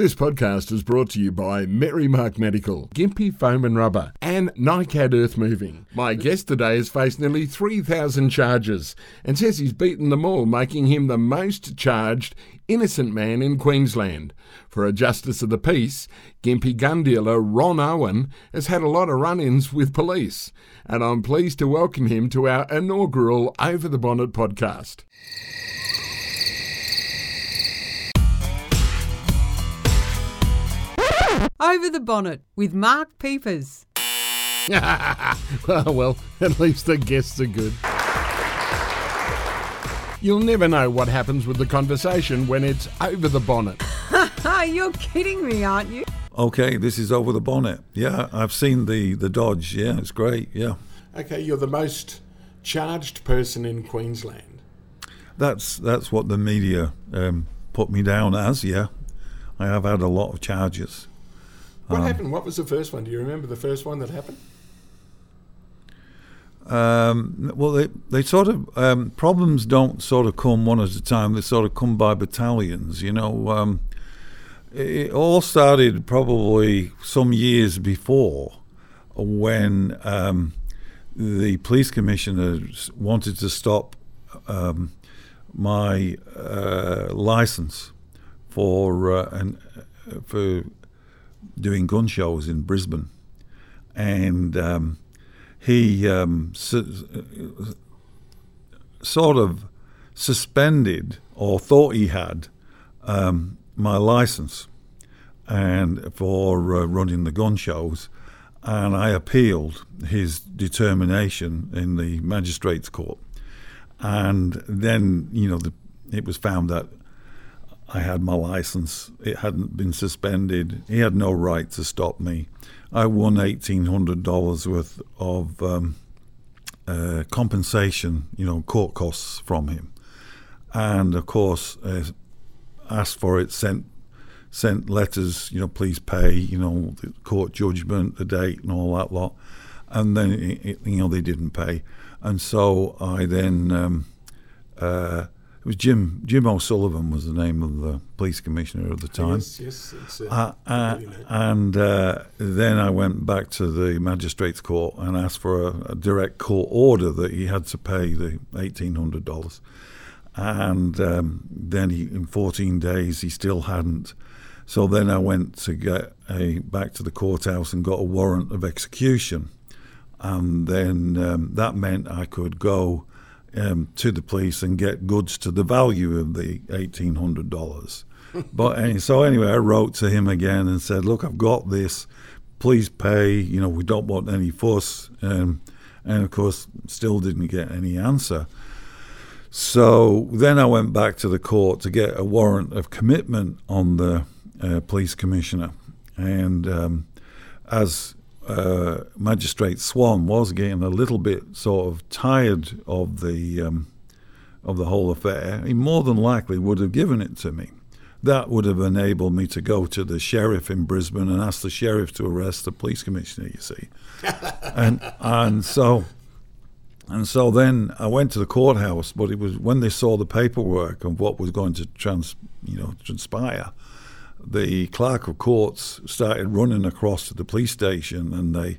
This podcast is brought to you by Merrimark Medical, Gympie Foam and Rubber, and NICAD Earth Moving. My guest today has faced nearly 3,000 charges and says he's beaten them all, making him the most charged innocent man in Queensland. For a Justice of the Peace, Gympie gun dealer Ron Owen has had a lot of run ins with police, and I'm pleased to welcome him to our inaugural Over the Bonnet podcast. Over the Bonnet with Mark Peepers. well, well, at least the guests are good. You'll never know what happens with the conversation when it's over the bonnet. You're kidding me, aren't you? Okay, this is over the bonnet. Yeah, I've seen the the Dodge. Yeah, it's great. Yeah, Okay, you're the most charged person in Queensland. that's that's what the media um, put me down as. Yeah, I have had a lot of charges. What happened? What was the first one? Do you remember the first one that happened? Um, well, they they sort of um, problems don't sort of come one at a time. They sort of come by battalions. You know, um, it, all started probably some years before when um, the police commissioner wanted to stop um, my uh, license for uh, an, for doing gun shows in Brisbane, and um, he um, su- sort of suspended or thought he had um, my license and for uh, running the gun shows, and I appealed his determination in the magistrates court, and then you know the, it was found that I had my license. It hadn't been suspended. He had no right to stop me. I won eighteen hundred dollars worth of um, uh, compensation, you know, court costs from him, and of course uh, asked for it. Sent sent letters, you know, please pay, you know, the court judgment, the date, and all that lot. And then it, it- you know they didn't pay, and so I then. Um, uh, it was Jim Jim O'Sullivan was the name of the police commissioner at the time. Yes, yes. It's, Uh, uh, and uh, then I went back to the magistrates court and asked for a, a direct court order that he had to pay the eighteen hundred dollars. And um, then he, in fourteen days, he still hadn't. So then I went to get a back to the courthouse and got a warrant of execution, and then um, that meant I could go um, to the police and get goods to the value of the eighteen hundred dollars. but and so anyway, I wrote to him again and said, "Look, I've got this. Please pay. You know, we don't want any fuss." Um, and of course, still didn't get any answer. So then I went back to the court to get a warrant of commitment on the uh, police commissioner, and um, as uh, Magistrate Swan was getting a little bit sort of tired of the um, of the whole affair, he more than likely would have given it to me. That would have enabled me to go to the sheriff in Brisbane and ask the sheriff to arrest the police commissioner. You see, and and so and so then I went to the courthouse, but it was when they saw the paperwork and what was going to trans, you know, transpire. The clerk of courts started running across to the police station, and they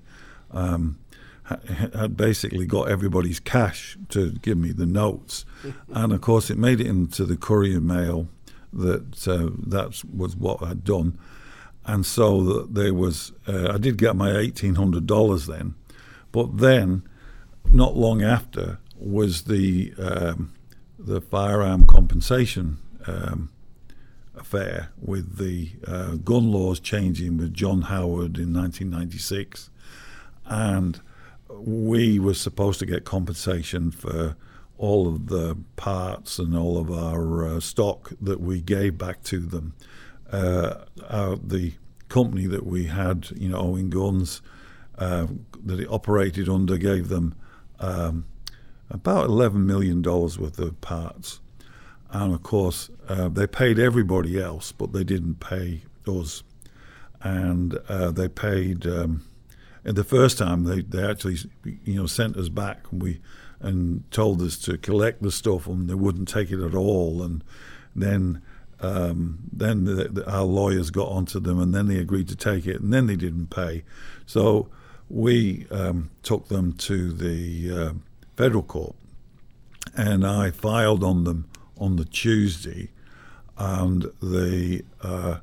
um, had basically got everybody's cash to give me the notes. and of course, it made it into the Courier Mail that uh, that was what I'd done. And so there was, uh, I did get my eighteen hundred dollars then, but then not long after was the um, the firearm compensation um, with the uh, gun laws changing with John Howard in 1996, and we were supposed to get compensation for all of the parts and all of our uh, stock that we gave back to them. Uh, our, the company that we had, you know, Owen Guns uh, that it operated under gave them um, about $11 million worth of parts. And of course, uh, they paid everybody else, but they didn't pay us. And uh, they paid, um, and the first time they, they actually, you know, sent us back and we and told us to collect the stuff and they wouldn't take it at all. And then um, then the, the, our lawyers got onto them, and then they agreed to take it, and then they didn't pay. So we um, took them to the uh, federal court, and I filed on them on the Tuesday, and the uh,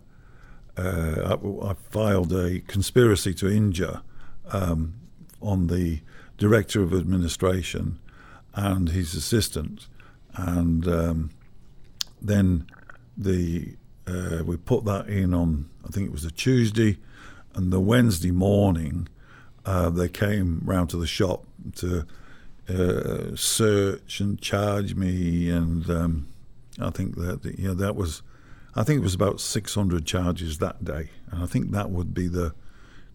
uh, I, I, filed a conspiracy to injure um, on the director of administration and his assistant, and um, then the uh, we put that in on I think it was a Tuesday, and the Wednesday morning uh, they came round to the shop to uh, search and charge me, and um, I think that you know that was I think it was about 600 charges that day, and I think that would be the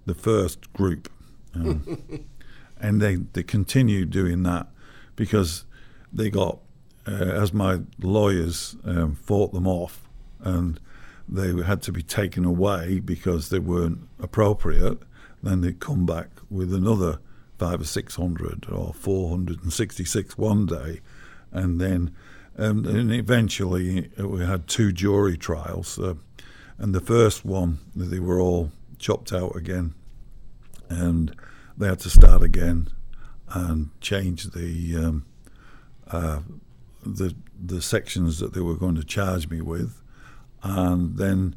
the first group, um, and they they continued doing that because they got uh, as my lawyers um, fought them off, and they had to be taken away because they weren't appropriate. Then they'd come back with another five or six hundred or four hundred and sixty-six one day, and then um, and eventually uh, we had two jury trials, uh, and the first one they were all chopped out again, and they had to start again and change the um, uh, the the sections that they were going to charge me with, and then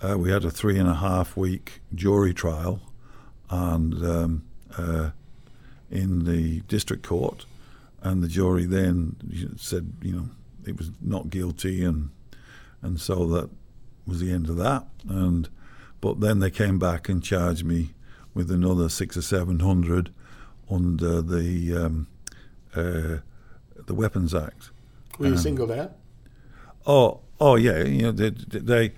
uh, we had a three and a half week jury trial, and um, uh, in the district court, and the jury then said, you know, it was not guilty, and and so that was the end of that. And but then they came back and charged me with another six or seven hundred under the um, uh, the Weapons Act. Were you um, singled out? Oh, oh yeah. You know, they they,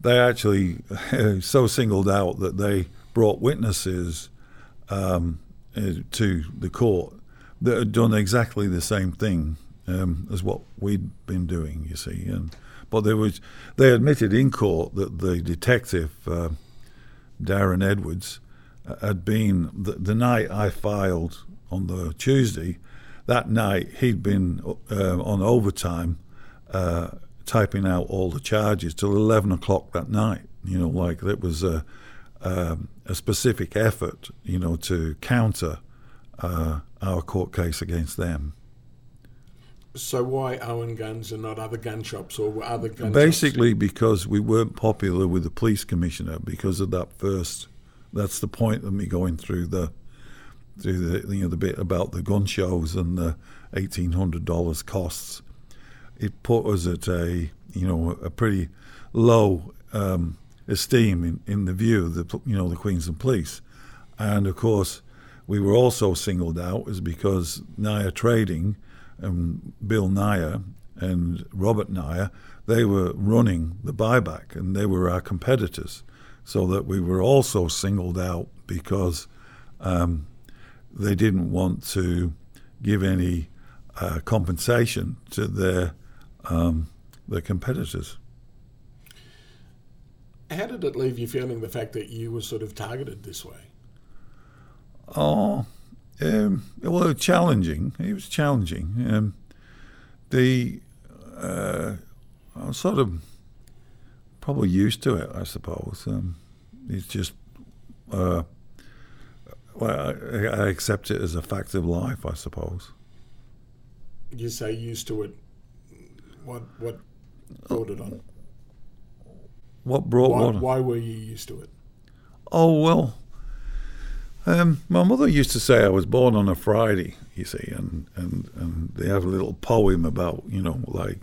they actually so singled out that they brought witnesses um, uh, to the court that had done exactly the same thing um, as what we'd been doing. You see, and but there was they admitted in court that the detective uh, Darren Edwards uh, had been the, the night I filed on the Tuesday that night he'd been uh, on overtime uh, typing out all the charges till 11 o'clock that night. You know, like it was a, um, a specific effort, you know, to counter uh, our court case against them. So why Owen Guns and not other gun shops or other gun Basically, shops? because we weren't popular with the police commissioner because of that first. That's the point of me going through the through the you know the bit about the gun shows and the eighteen hundred dollars costs, it put us at a you know a pretty low um, esteem in, in the view of the you know the Queensland Police, and of course we were also singled out is because Nioa Trading and Bill Nioa and Robert Nioa they were running the buyback and they were our competitors, so that we were also singled out because. Um, they didn't want to give any uh, compensation to their um, their competitors. How did it leave you feeling the fact that you were sort of targeted this way? Oh, um, well, challenging. It was challenging. Um, the uh, I was sort of probably used to it, I suppose. Um, it's just uh, well, I, I accept it as a fact of life, I suppose. You say used to it. What what brought it on? What brought why, what? Why were you used to it? Oh well, um, my mother used to say I was born on a Friday. You see, and and and they have a little poem about you know like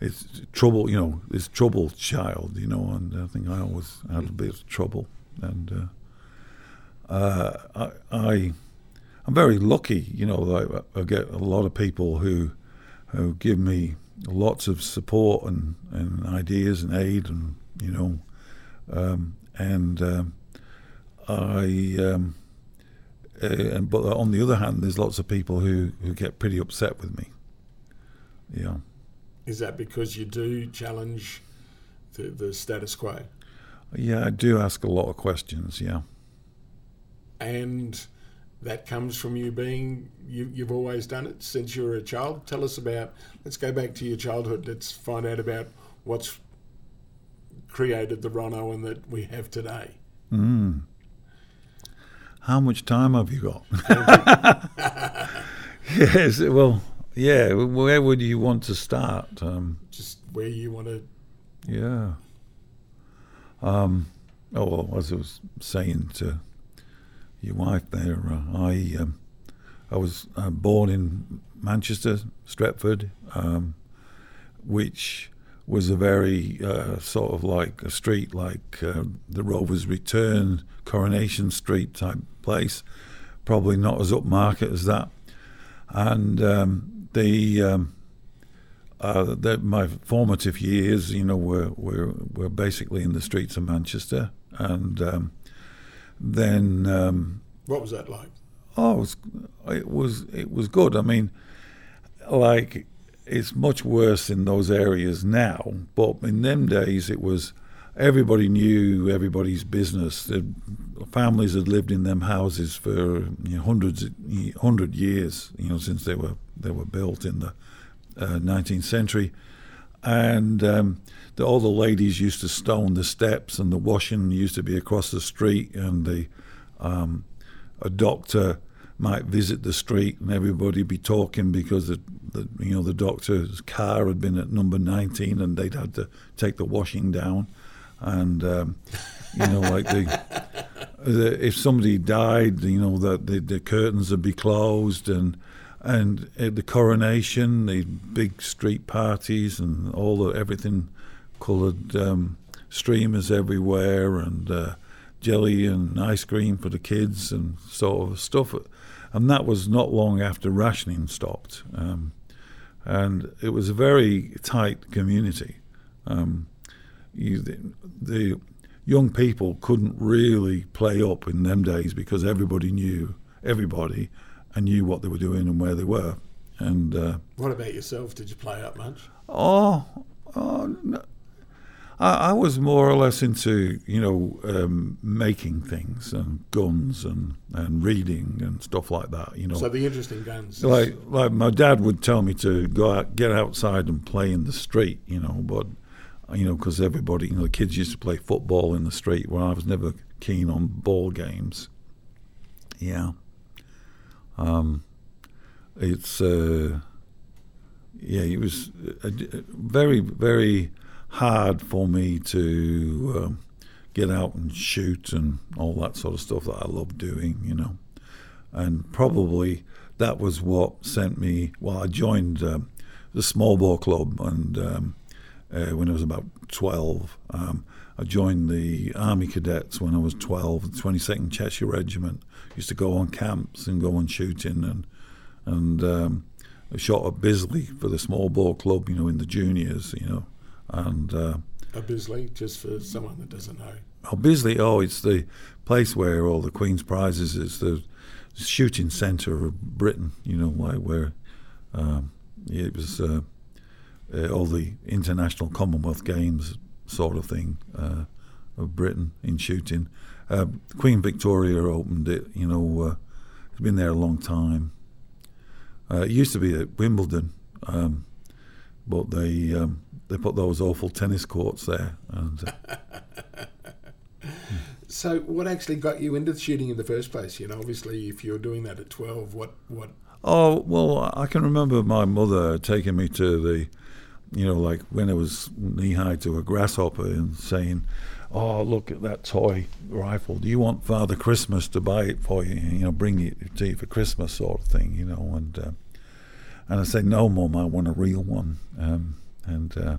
it's trouble. You know, it's trouble child. You know, and I think I always had a bit of trouble and. Uh, uh, I, I am very lucky. You know, I, I, get a lot of people who who give me lots of support and, and ideas and aid, and you know, um, and um, I. Um, uh, and, but on the other hand, there's lots of people who, who get pretty upset with me. Yeah. Is that because you do challenge the, the status quo? Yeah, I do ask a lot of questions. Yeah and that comes from you being you, you've always done it since you were a child. Tell us about. Let's go back to your childhood. Let's find out about what's created the Ron Owen that we have today. Mm. How much time have you got? yes, well, yeah. Where would you want to start? Um, Just where you want to. yeah. Um, oh, well, as I was saying to your wife there, uh, I um, I was uh, born in Manchester, Stretford, um, which was a very uh, sort of like a street like uh, the Rovers Return, Coronation Street type place. Probably not as upmarket as that. And um, the, um, uh, the my formative years, you know, were, were were basically in the streets of Manchester, and um, then um, What was that like? Oh, it was, it was it was good. I mean, like it's much worse in those areas now, but in them days it was everybody knew everybody's business. The families had lived in them houses for you know, hundreds hundred years, you know, since they were they were built in the uh, 19th century, and um, the, all the ladies used to stone the steps, and the washing used to be across the street, and the um, a doctor might visit the street and everybody be talking because the, the, you know the doctor's car had been at number 19 and they'd had to take the washing down and um, you know like the, the if somebody died you know that the, the curtains would be closed and and at the coronation the big street parties and all the everything coloured um, streamers everywhere and uh, jelly and ice cream for the kids and sort of stuff. And that was not long after rationing stopped. Um, and it was a very tight community. Um, you, the, the, young people couldn't really play up in them days because everybody knew everybody and knew what they were doing and where they were. And uh, What about yourself? Did you play up much? oh, oh no, I, I was more or less into you know um, making things and guns and, and reading and stuff like that. You know, So the interesting guns. like like my dad would tell me to go out, get outside and play in the street. You know, but you know because everybody, you know, the kids used to play football in the street. Well, I was never keen on ball games. Yeah. Um, it's uh, yeah, it was uh, very very hard for me to um, get out and shoot and all that sort of stuff that I love doing, you know. And probably that was what sent me. Well, I joined um, the small bore club, and um, uh, when I was about twelve, um, I joined the army cadets when I was twelve, the Twenty Second Cheshire Regiment. Used to go on camps and go on shooting, and and um, I shot at Bisley for the small bore club, you know, in the juniors, you know, and. Uh, Bisley, just for someone that doesn't know. Oh, Bisley, oh, it's the place where all the Queen's prizes is the shooting centre of Britain, you know, like where um, it was uh, uh, all the international Commonwealth Games sort of thing uh, of Britain in shooting. Uh, Queen Victoria opened it, you know, uh, it's been there a long time. Uh, it used to be at Wimbledon, um, but they um, they put those awful tennis courts there, and uh, So, what actually got you into shooting in the first place? You know, obviously, if you're doing that at 12, what, what, Oh well, I can remember my mother taking me to the, you know, like when I was knee high to a grasshopper and saying, "Oh, look at that toy rifle. Do you want Father Christmas to buy it for you? You know, bring it to you for Christmas, sort of thing. You know." And uh, and I said, "No, Mum, I want a real one." Um, and uh,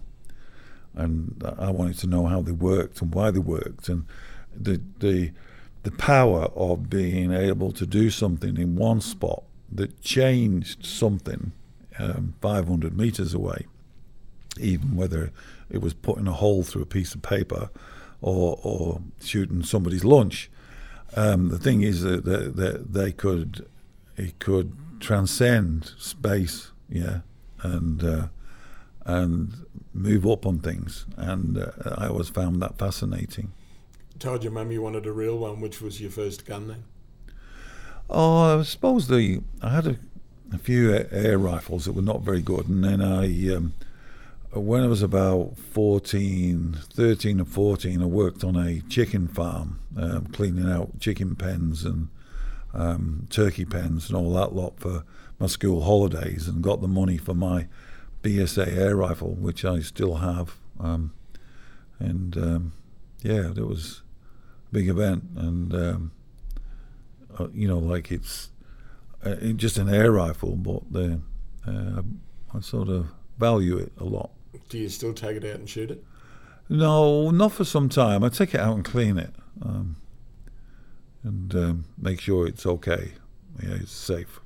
and I wanted to know how they worked and why they worked and the the the power of being able to do something in one spot that changed something um, 500 meters away, even whether it was putting a hole through a piece of paper or, or shooting somebody's lunch. Um, the thing is that, that, that they could it could transcend space, yeah, and uh, and move up on things, and uh, I always found that fascinating. told your mum you wanted a real one, which was your first gun then? Oh, I suppose the I had a, a few air rifles that were not very good, and then I um, when I was about 14, 13 or 14, I worked on a chicken farm, um, cleaning out chicken pens and um, turkey pens and all that lot for my school holidays and got the money for my BSA air rifle, which I still have. Um, and um, yeah, it was a big event. And, um, uh, you know, like it's uh, just an air rifle, but the, uh, I sort of value it a lot. Do you still take it out and shoot it? No, not for some time. I take it out and clean it, um, and um, make sure it's okay. Yeah, it's safe.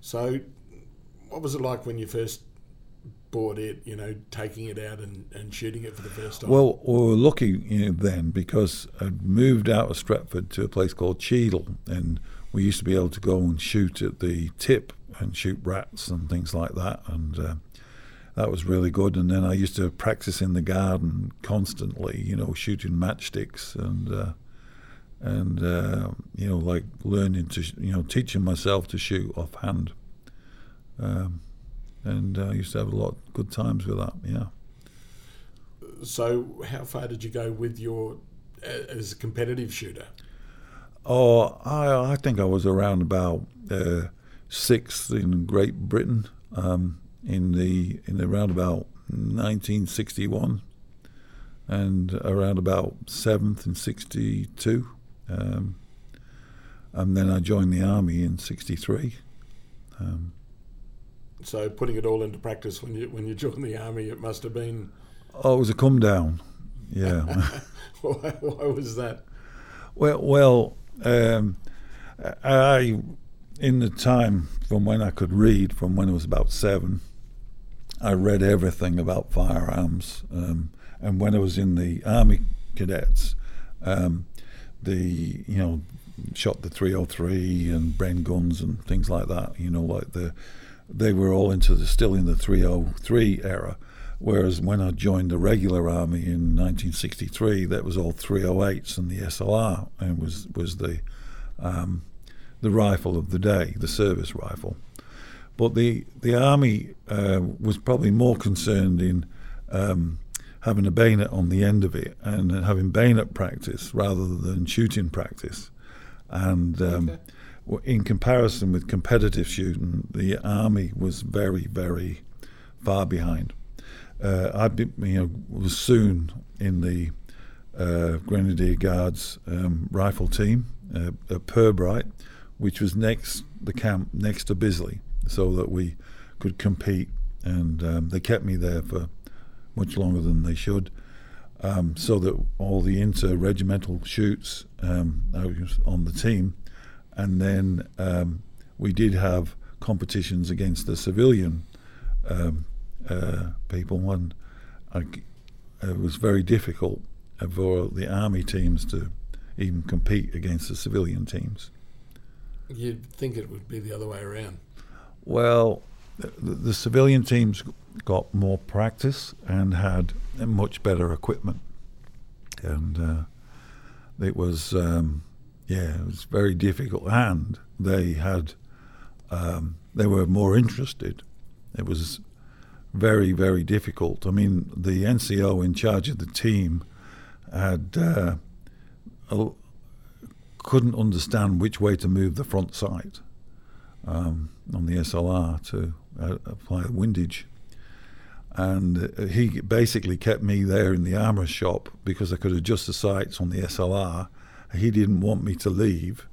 So, what was it like when you first bought it? You know, taking it out and, and shooting it for the first time. Well, we were lucky you know, then because I'd moved out of Stretford to a place called Cheadle, and we used to be able to go and shoot at the tip and shoot rats and things like that, and. Uh, that was really good. And then I used to practice in the garden constantly, you know, shooting matchsticks and uh, and uh, you know, like learning to, you know, teaching myself to shoot offhand. Um, and uh, I used to have a lot of good times with that. Yeah. So, how far did you go with your as a competitive shooter? Oh, I I think I was around about uh, sixth in Great Britain. Um, in the in around about 1961 and around about seventh in 62 um, and then I joined the army in 63 um, so putting it all into practice when you when you joined the army it must have been oh it was a come down yeah why, why, was that well well um, I in the time from when I could read from when I was about seven I read everything about firearms. Um, and when I was in the Army Cadets, um, the you know shot the 303 and Bren guns and things like that. You know, like the they were all into the still in the 303 era. Whereas when I joined the regular army in 1963, that was all 308s and the SLR, and was was the um, the rifle of the day, the service rifle. But the the army uh, was probably more concerned in um, having a bayonet on the end of it and having bayonet practice rather than shooting practice. And um, okay. In comparison with competitive shooting, the army was very very far behind. Uh, I you know was soon in the uh, Grenadier Guards um, rifle team, uh, at Pirbright, which was next the camp next to Bisley so that we could compete. And um, they kept me there for much longer than they should, um, so that all the inter-regimental shoots um, I was on the team, and then um, we did have competitions against the civilian um, uh, people, and I, it was very difficult for the army teams to even compete against the civilian teams. You'd think it would be the other way around. Well, the, the civilian teams got more practice and had much better equipment, and uh, it was um, yeah, it was very difficult. And they had um, they were more interested. It was very very difficult. I mean, the NCO in charge of the team had uh, couldn't understand which way to move the front sight um, on the SLR to uh, apply the windage. And uh, he basically kept me there in the armour shop because I could adjust the sights on the SLR. He didn't want me to leave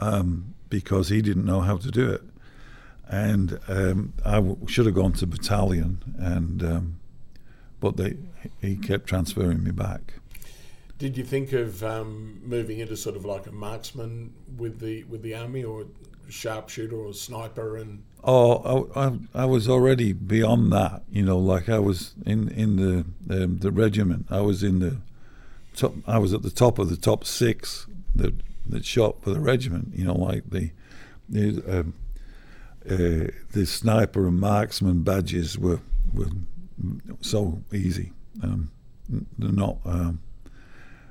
um, because he didn't know how to do it. And um, I w- should have gone to battalion, and um, but they, he kept transferring me back. Did you think of um, moving into sort of like a marksman with the with the army, or sharpshooter or sniper and oh I, I, I, was already beyond that you know like I was in in the um, the regiment I was in the top I was at the top of the top six that that shot for the regiment you know like the the um, uh, the sniper and marksman badges were were so easy um, they're not um,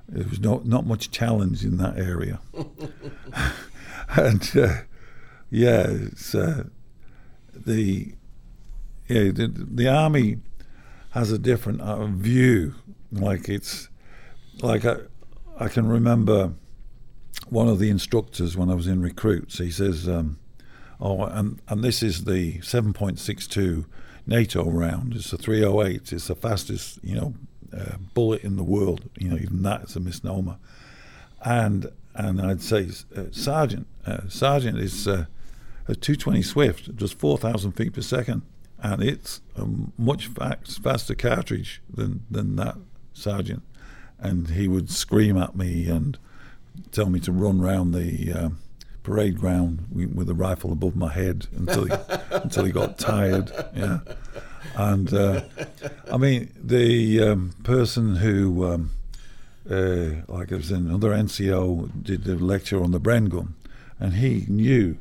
there was not not much challenge in that area and uh, yeah, it's uh, the yeah the, the army has a different uh, view. Like it's like I, I can remember one of the instructors when I was in recruits. He says, um, "Oh, and and this is the 7.62 NATO round. It's a 308. It's the fastest, you know, uh, bullet in the world. You know, even that is a misnomer." And and I'd say, uh, Sergeant, uh, Sergeant is uh, a 220 Swift, just 4,000 feet per second, and it's a much faster cartridge than than that, Sergeant. And he would scream at me and tell me to run round the uh, parade ground with a rifle above my head until he until he got tired. Yeah, and uh, I mean the um, person who. Um, uh, like it was another NCO, did the lecture on the Bren gun, and he knew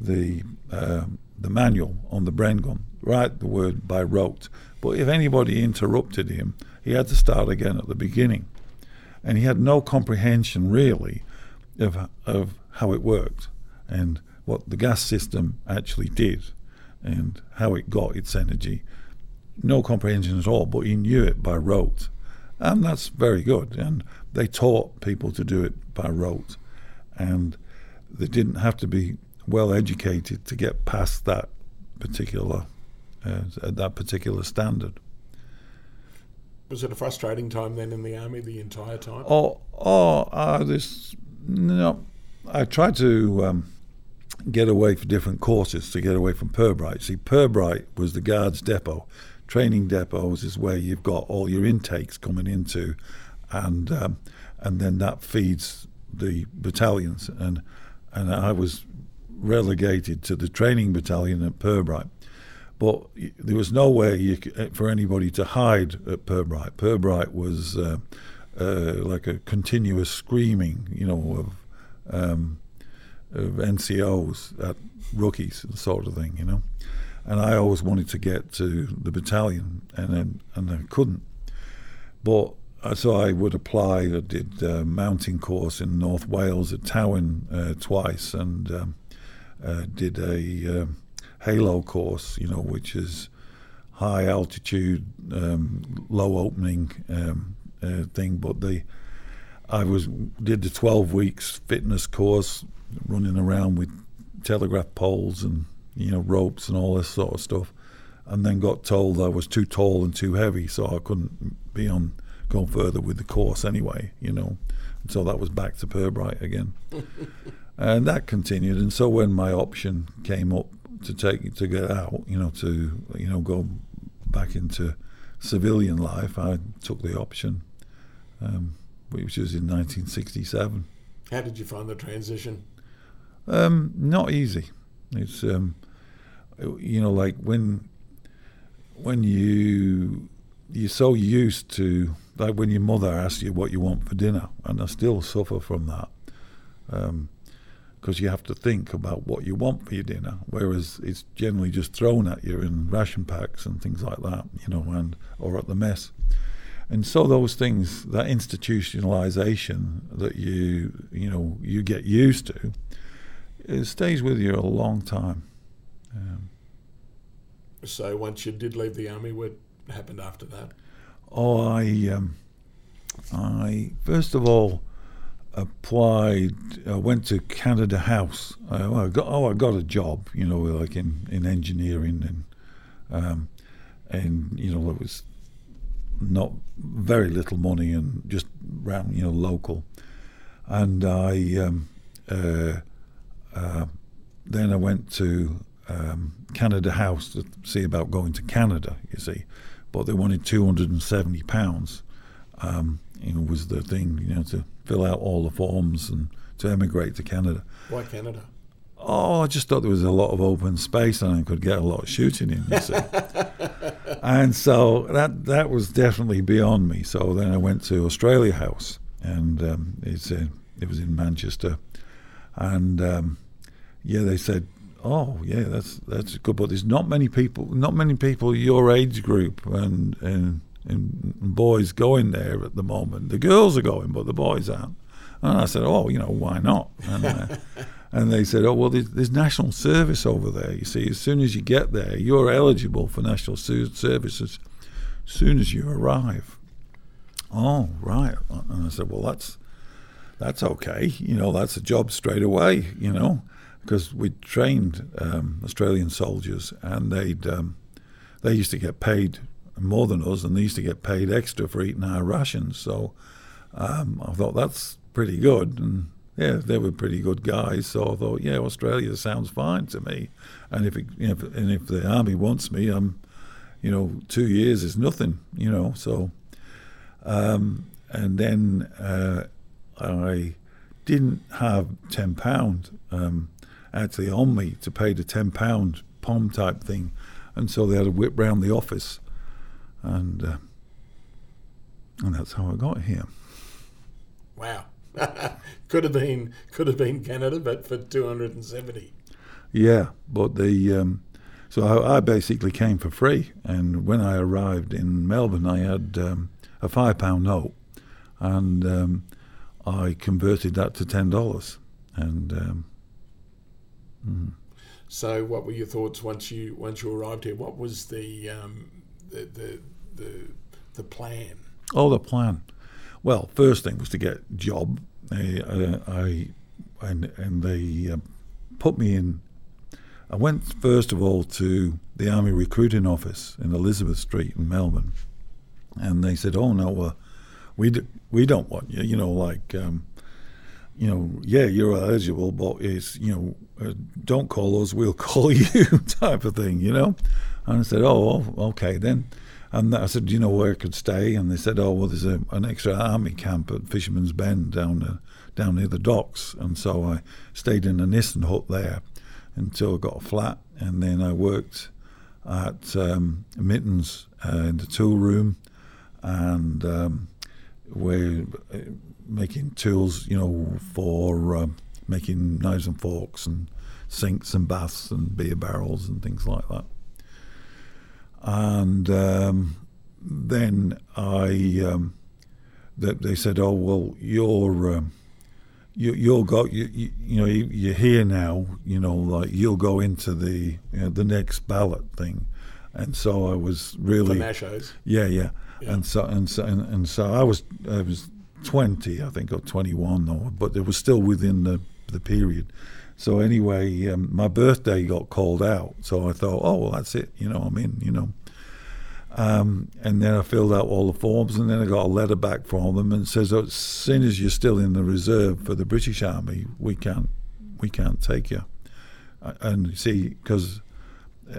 the uh, the manual on the Bren gun, right the word by rote. But if anybody interrupted him, he had to start again at the beginning, and he had no comprehension really of of how it worked and what the gas system actually did and how it got its energy. No comprehension at all, but he knew it by rote and that's very good. And they taught people to do it by rote, and they didn't have to be well educated to get past that particular uh, that particular standard. Was it a frustrating time then in the army the entire time? Oh, oh, uh, this no. I tried to um, get away for different courses to get away from Pirbright. See, Pirbright was the guards depot training depots is where you've got all your intakes coming into, and um, and then that feeds the battalions. And and I was relegated to the training battalion at Pirbright. But there was nowhere could, eh, for anybody to hide at Pirbright. Pirbright was uh, uh, like a continuous screaming, you know, of, um, of NCOs at rookies, sort of thing, you know and I always wanted to get to the battalion, and then, and I couldn't. But uh, so I would apply. I did a mounting course in North Wales at Tywyn uh, twice, and um, uh, did a um, Halo course, you know, which is high altitude, um, low opening um, uh, thing. But the I was did the twelve weeks fitness course, running around with telegraph poles and you know, ropes and all this sort of stuff. And then got told I was too tall and too heavy, so I couldn't be on go further with the course anyway, you know. And so that was back to Pirbright again. and that continued. And so when my option came up to take to get out, you know, to you know go back into civilian life, I took the option, um, which was in 1967. How did you find the transition? Um, not easy. It's um, you know, like when when you you're so used to like when your mother asks you what you want for dinner, and I still suffer from that. Because you have to think about what you want for your dinner, whereas it's generally just thrown at you in ration packs and things like that, you know, and or at the mess. And so those things, that institutionalization that you you know you get used to, it stays with you a long time. Um, so once you did leave the army, what happened after that? Oh, I, um, I first of all applied. I went to Canada House. Uh, well, I got, oh, I got a job. You know, like in, in engineering and um, and you know it was not very little money and just around you know local. And I um, uh, uh, then I went to um, Canada House to see about going to Canada. You see, but they wanted two hundred and seventy pounds. Um, you know, was the thing. You know, to fill out all the forms and to emigrate to Canada. Why Canada? Oh, I just thought there was a lot of open space and I could get a lot of shooting in. You see, and so that that was definitely beyond me. So then I went to Australia House, and um, it's in, it was in Manchester, and um, yeah, they said oh yeah, that's that's good. But there's not many people, not many people your age group and and, and boys going there at the moment. The girls are going, but the boys aren't. And I said, oh, you know, why not? And, uh, and they said, oh, well, there's, there's, national service over there. You see, as soon as you get there, you're eligible for national services as soon as you arrive. Oh, right. And I said, well, that's that's okay. You know, that's a job straight away. You know, because we trained um, Australian soldiers, and they'd um, they used to get paid more than us, and they used to get paid extra for eating our rations. So um, I thought that's pretty good, and yeah, they were pretty good guys. So I thought, yeah, Australia sounds fine to me, and if, it, you know, and if the army wants me, I'm, you know, two years is nothing, you know. So, um, and then uh, I didn't have ten pound um, actually on me to pay the ten pound pom type thing, and so they had to whip round the office, and uh, and that's how I got here. Wow. could have been could have been Canada, but for two hundred and seventy. Yeah, but the um, so I, I, basically came for free, and when I arrived in Melbourne, I had um, a five pound note, and um, I converted that to ten dollars, and. Um, mm. So, what were your thoughts once you once you arrived here? What was the um, the, the the the plan? Oh, the plan. Well, first thing was to get a job. I, uh, I and and they uh, put me in. I went first of all to the Army recruiting office in Elizabeth Street in Melbourne, and they said, "Oh no, uh, we d- we don't want you." You know, like. Um, you know, yeah, you're eligible, but it's, you know, uh, don't call us, we'll call you type of thing, you know? And I said, oh, okay then. And I said, do you know where I could stay? And they said, oh, well, there's a, an extra army camp at Fisherman's Bend down uh, down near the docks. And so I stayed in a Nissen hut there until I got a flat. And then I worked at um, Mittens uh, in the tool room. And um, we're uh, making tools, you know, for uh, making knives and forks and sinks and baths and beer barrels and things like that and um, then I um, they, they, said, "Oh well, you're um, you, you'll go you, you, you, know you're here now. You know, like you'll go into the you know, the next ballot thing." And so I was really the yeah, yeah, yeah, and so and so and, and so I was I was twenty, I think, or twenty one, though, but it was still within the the period. So anyway, um, my birthday got called out. So I thought, oh, well, that's it. You know, I'm in, you know. Um, and then I filled out all the forms, and then I got a letter back from them and says, oh, as soon as you're still in the reserve for the British Army, we can't, we can't take you. And see, because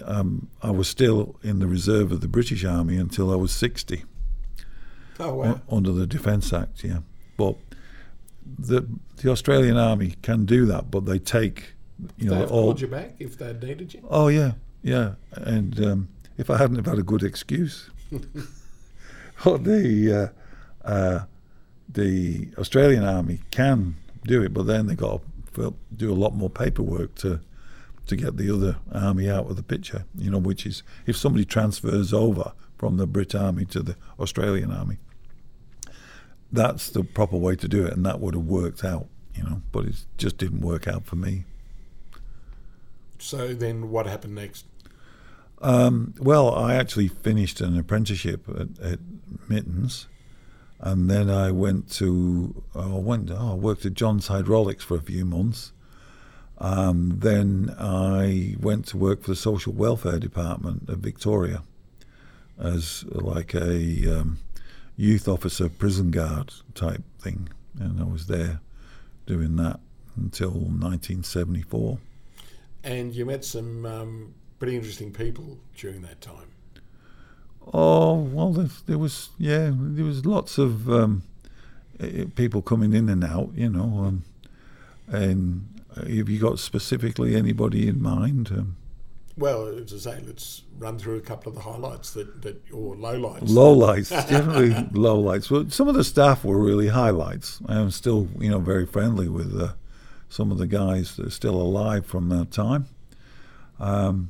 um, I was still in the reserve of the British Army until I was 60. Oh, wow. Under the Defence Act, yeah. But the the Australian Army can do that, but they take you know all. Called you back if they needed you. Oh yeah, yeah, and um, if I hadn't have had a good excuse, the uh, uh, the Australian Army can do it, but then they got to do a lot more paperwork to to get the other army out of the picture. You know, which is if somebody transfers over from the Brit Army to the Australian Army, that's the proper way to do it, and that would have worked out, you know. But it just didn't work out for me. So then, what happened next? Um, well, I actually finished an apprenticeship at, at, Mittens, and then I went to uh, I went oh, I worked at John's Hydraulics for a few months. Um, then I went to work for the social welfare department of Victoria as like a um, youth officer prison guard type thing, and I was there doing that until 1974. And you met some um, pretty interesting people during that time. Oh well, there, there was yeah, there was lots of um, people coming in and out, you know. Um, and have you got specifically anybody in mind? Um, well, as I say, let's run through a couple of the highlights that, that or lowlights. Lowlights, definitely lowlights. Well, some of the staff were really highlights. I'm still, you know, very friendly with uh, some of the guys that are still alive from that time. Um,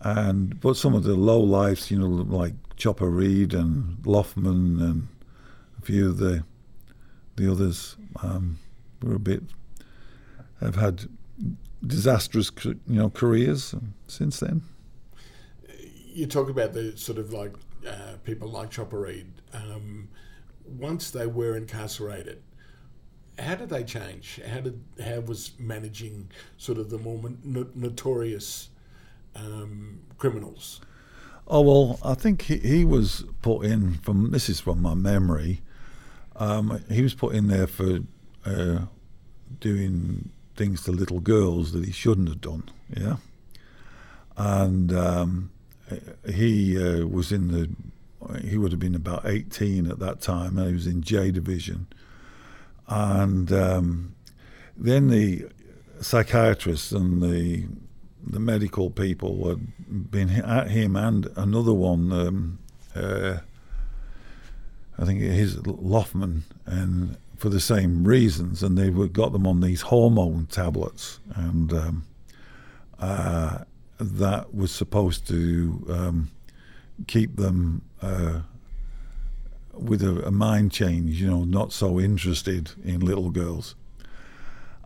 and but some of the lowlights, you know, like Chopper Read and Loffman and a few of the the others um, were a bit have had disastrous, you know, careers since then. You talk about the sort of like uh, people like Chopper Read, um, once they were incarcerated, how did they change? How did how was managing sort of the more no- notorious um, criminals? Oh well, I think he, he was put in from this is from my memory. Um, he was put in there for uh, doing things to little girls that he shouldn't have done. Yeah, and um, he uh, was in the. He would have been about 18 at that time, and he was in J Division. And um, then the psychiatrists and the the medical people had been at him and another one. Um, uh, I think his Loffman, and for the same reasons, and they were, got them on these hormone tablets, and um, uh, that was supposed to um, keep them uh, with a, a, mind change, you know, not so interested in little girls.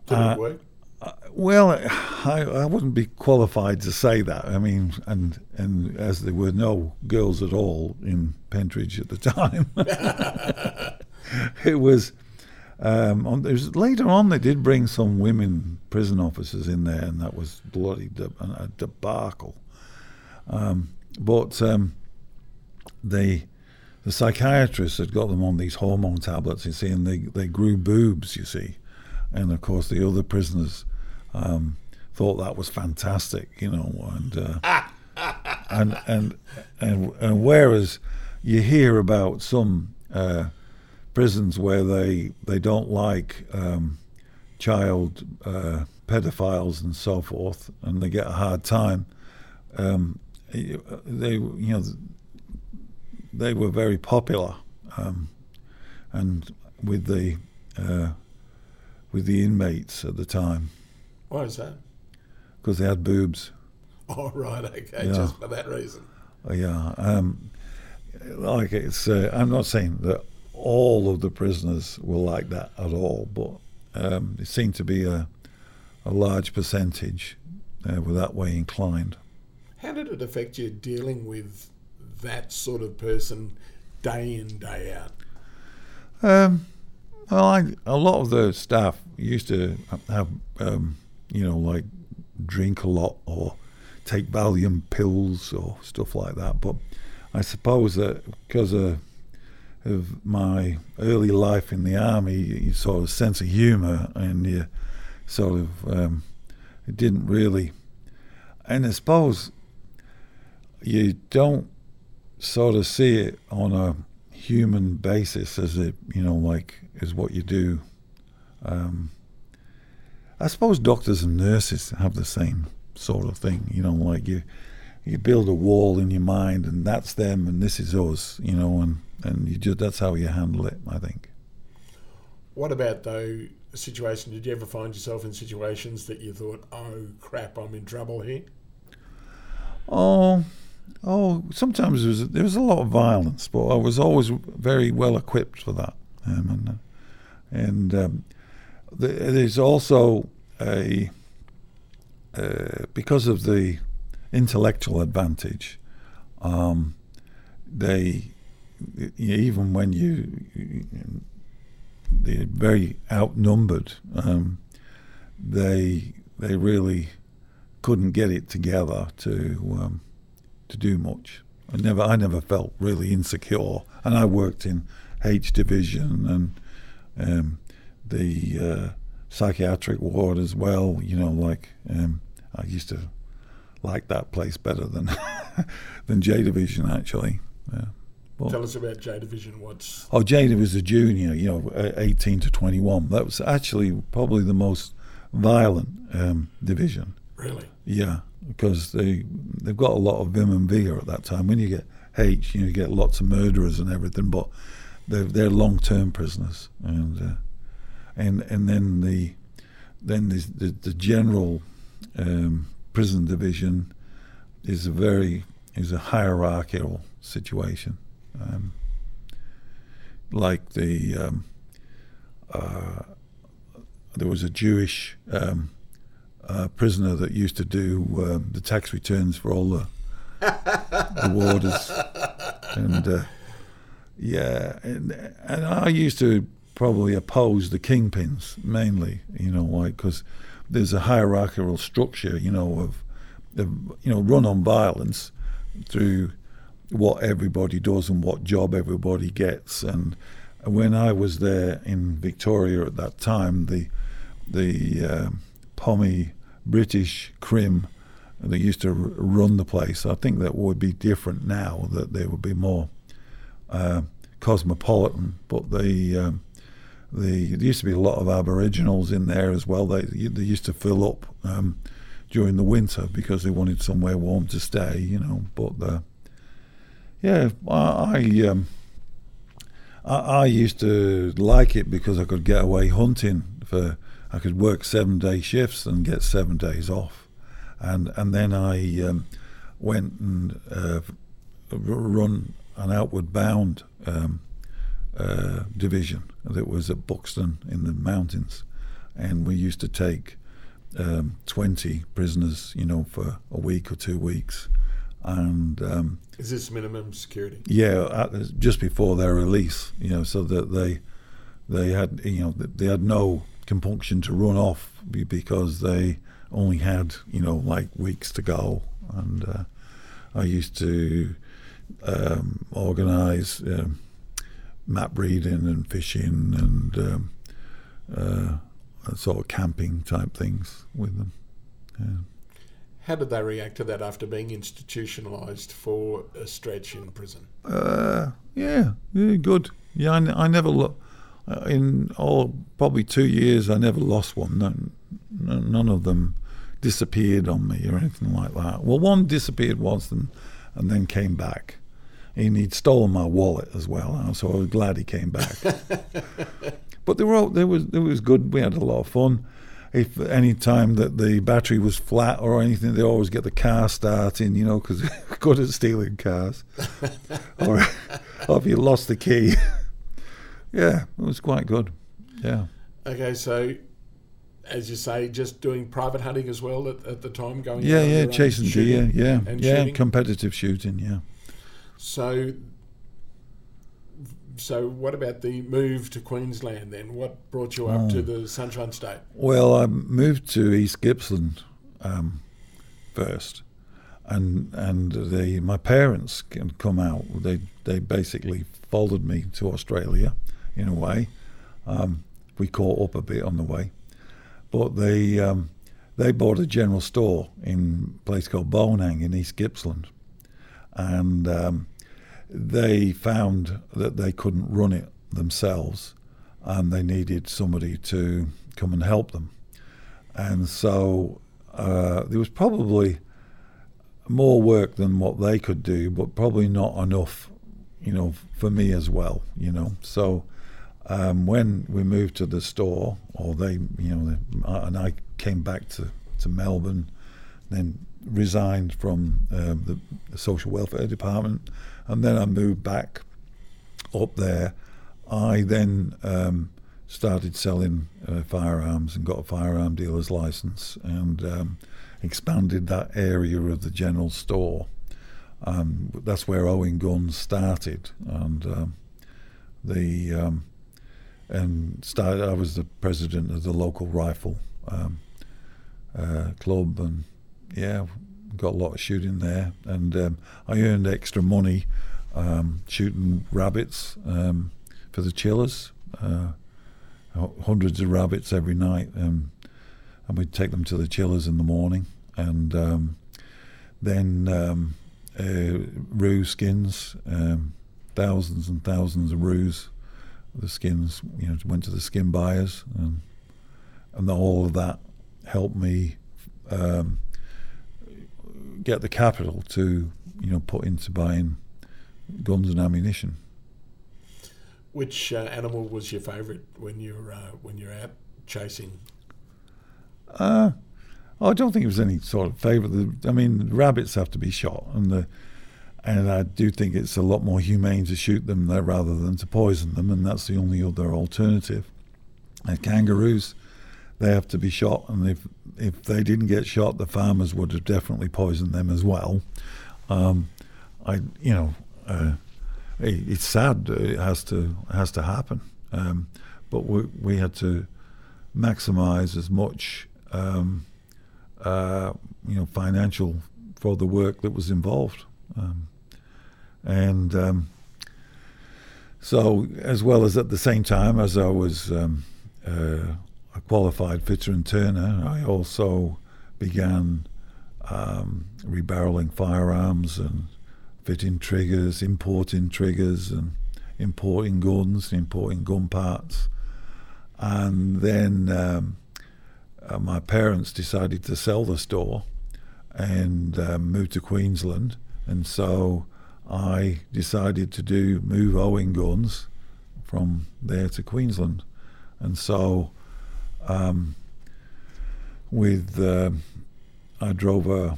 Did it uh, work? Uh, well, I, I wouldn't be qualified to say that. I mean, and and as there were no girls at all in Pentridge at the time, it was. Um, on, it was later on they did bring some women prison officers in there, and that was bloody de- a debacle. Um, but um, they, the psychiatrists had got them on these hormone tablets, you see, and they, they grew boobs, you see. And of course, the other prisoners um, thought that was fantastic, you know, and uh, and, and and and whereas you hear about some uh, prisons where they they don't like um, child uh, pedophiles and so forth, and they get a hard time. Um, they you know they were very popular, um, and with the uh, with the inmates at the time. Why is that? Because they had boobs. Oh right, okay, yeah. just for that reason. Uh, yeah, um, like it's. Uh, I'm not saying that all of the prisoners were like that at all, but um, it seemed to be a a large percentage uh, were that way inclined. How did it affect you dealing with that sort of person day in day out? Um, well, I, a lot of the staff used to have um, you know, like drink a lot or take Valium pills or stuff like that. But I suppose that because of, of my early life in the army, you sort of sense of humour and you sort of um, it didn't really. And I suppose you don't sort of see it on a human basis as it, you know, like is what you do. Um, I suppose doctors and nurses have the same sort of thing. You know, like you you build a wall in your mind, and that's them, and this is us. You know, and and you just that's how you handle it. I think. What about though? A situation? Did you ever find yourself in situations that you thought, "Oh crap, I'm in trouble here"? Oh, oh. Sometimes there was there was a lot of violence, but I was always very well equipped for that. Um, and and um, there's also a uh, because of the intellectual advantage, um, they even when you they're very outnumbered, um, they they really couldn't get it together to um, to do much. I never I never felt really insecure, and I worked in H division and um, the uh, psychiatric ward as well. You know, like um, I used to like that place better than than J Division actually. Yeah. Well, Tell us about J Division. What's oh J Division was a junior, you know, eighteen to twenty one. That was actually probably the most violent um, division. Really? Yeah, because they they've got a lot of vim and vigor at that time. When you get H, you know, you get lots of murderers and everything, but they're they're long term prisoners and. Uh, and and then the then the the, the general um, prison division is a very is a hierarchical situation. Um, like the um, uh, there was a Jewish um, uh, prisoner that used to do um, the tax returns for all the the warders and uh, yeah, and, and I used to probably oppose the kingpins mainly, you know, why? because there's a hierarchical structure, you know, of, of you know run on violence through what everybody does and what job everybody gets. And when I was there in Victoria at that time, the the um, pommy British Crim that used to r- run the place, I think that would be different now. That they would be more uh, cosmopolitan, but the um, the there used to be a lot of Aboriginals in there as well. They they used to fill up um, during the winter because they wanted somewhere warm to stay, you know. But uh, yeah, I I, um, I I used to like it because I could get away hunting for. I could work seven day shifts and get seven days off, and and then I um, went and uh, run an outward bound um, uh, division that was at Buxton in the mountains, and we used to take um, 20 prisoners, you know, for a week or two weeks. And um, Is this minimum security? yeah, at, just before their release, you know, so that they they had you know they had no compunction to run off because they only had you know like weeks to go, and uh, I used to um, organise um, map reading and fishing and um, uh, sort of camping type things with them. How did they react to that after being institutionalised for a stretch in prison? Uh, yeah, yeah, good. Yeah, I never lo- uh, in all probably two years. I never lost one. None, none none of them disappeared on me or anything like that. Well, one disappeared once and and then came back. And he'd stolen my wallet as well, so I was glad he came back. but they were all, they was it was good. We had a lot of fun. If any time that the battery was flat or anything, they always get the car starting, you know, because they're good at stealing cars. or, or if you lost the key. yeah, it was quite good. Yeah. Okay, so as you say, just doing private hunting as well at, at the time, going Yeah, yeah, chasing deer. shooting Yeah, and yeah, shooting. competitive shooting. Yeah. So, so what about the move to Queensland then? What brought you up Oh. to the Sunshine State? Well, I moved to East Gippsland um, first, and and they my parents can come out. They they basically folded me to Australia, in a way. Um, we caught up a bit on the way, but they um, they bought a general store in a place called Bonang in East Gippsland, and um, they found that they couldn't run it themselves, and they needed somebody to come and help them. And so uh, there was probably more work than what they could do, but probably not enough, you know, for me as well, you know. So um, when we moved to the store, or they, you know, and I came back to, to Melbourne, then resigned from um, the, the social welfare department, and then I moved back up there. I then um, started selling uh, firearms and got a firearm dealer's license and um, expanded that area of the general store. Um, that's where Owen Guns started, and um, the um, and started. I was the president of the local rifle uh, club, and yeah, got a lot of shooting there, and um, I earned extra money um, shooting rabbits um, for the chillers. Uh, hundreds of rabbits every night, um, and we'd take them to the chillers in the morning, and um, then um, uh, roo skins, um, thousands and thousands of roos. The skins, you know, went to the skin buyers, and and all of that helped me um, get the capital to, you know, put into buying guns and ammunition. Which uh, animal was your favourite when you're uh, when you're out chasing? Uh, I don't think it was any sort of favourite. I mean, rabbits have to be shot, and the and I do think it's a lot more humane to shoot them there rather than to poison them, and that's the only other alternative. And kangaroos, they have to be shot, and if if they didn't get shot, the farmers would have definitely poisoned them as well. Um, I, you know, uh, it's sad. It has to has to happen. Um, but we we had to maximise as much, um, uh, you know, financial for the work that was involved, um, and um, so as well as at the same time as I was um, uh, a qualified fitter and turner, I also began um, rebarreling firearms and fitting triggers, importing triggers, and importing guns, and importing gun parts. And then um, uh, my parents decided to sell the store and um, move to Queensland. And so I decided to do move Owen guns from there to Queensland. And so um, with uh, I drove a,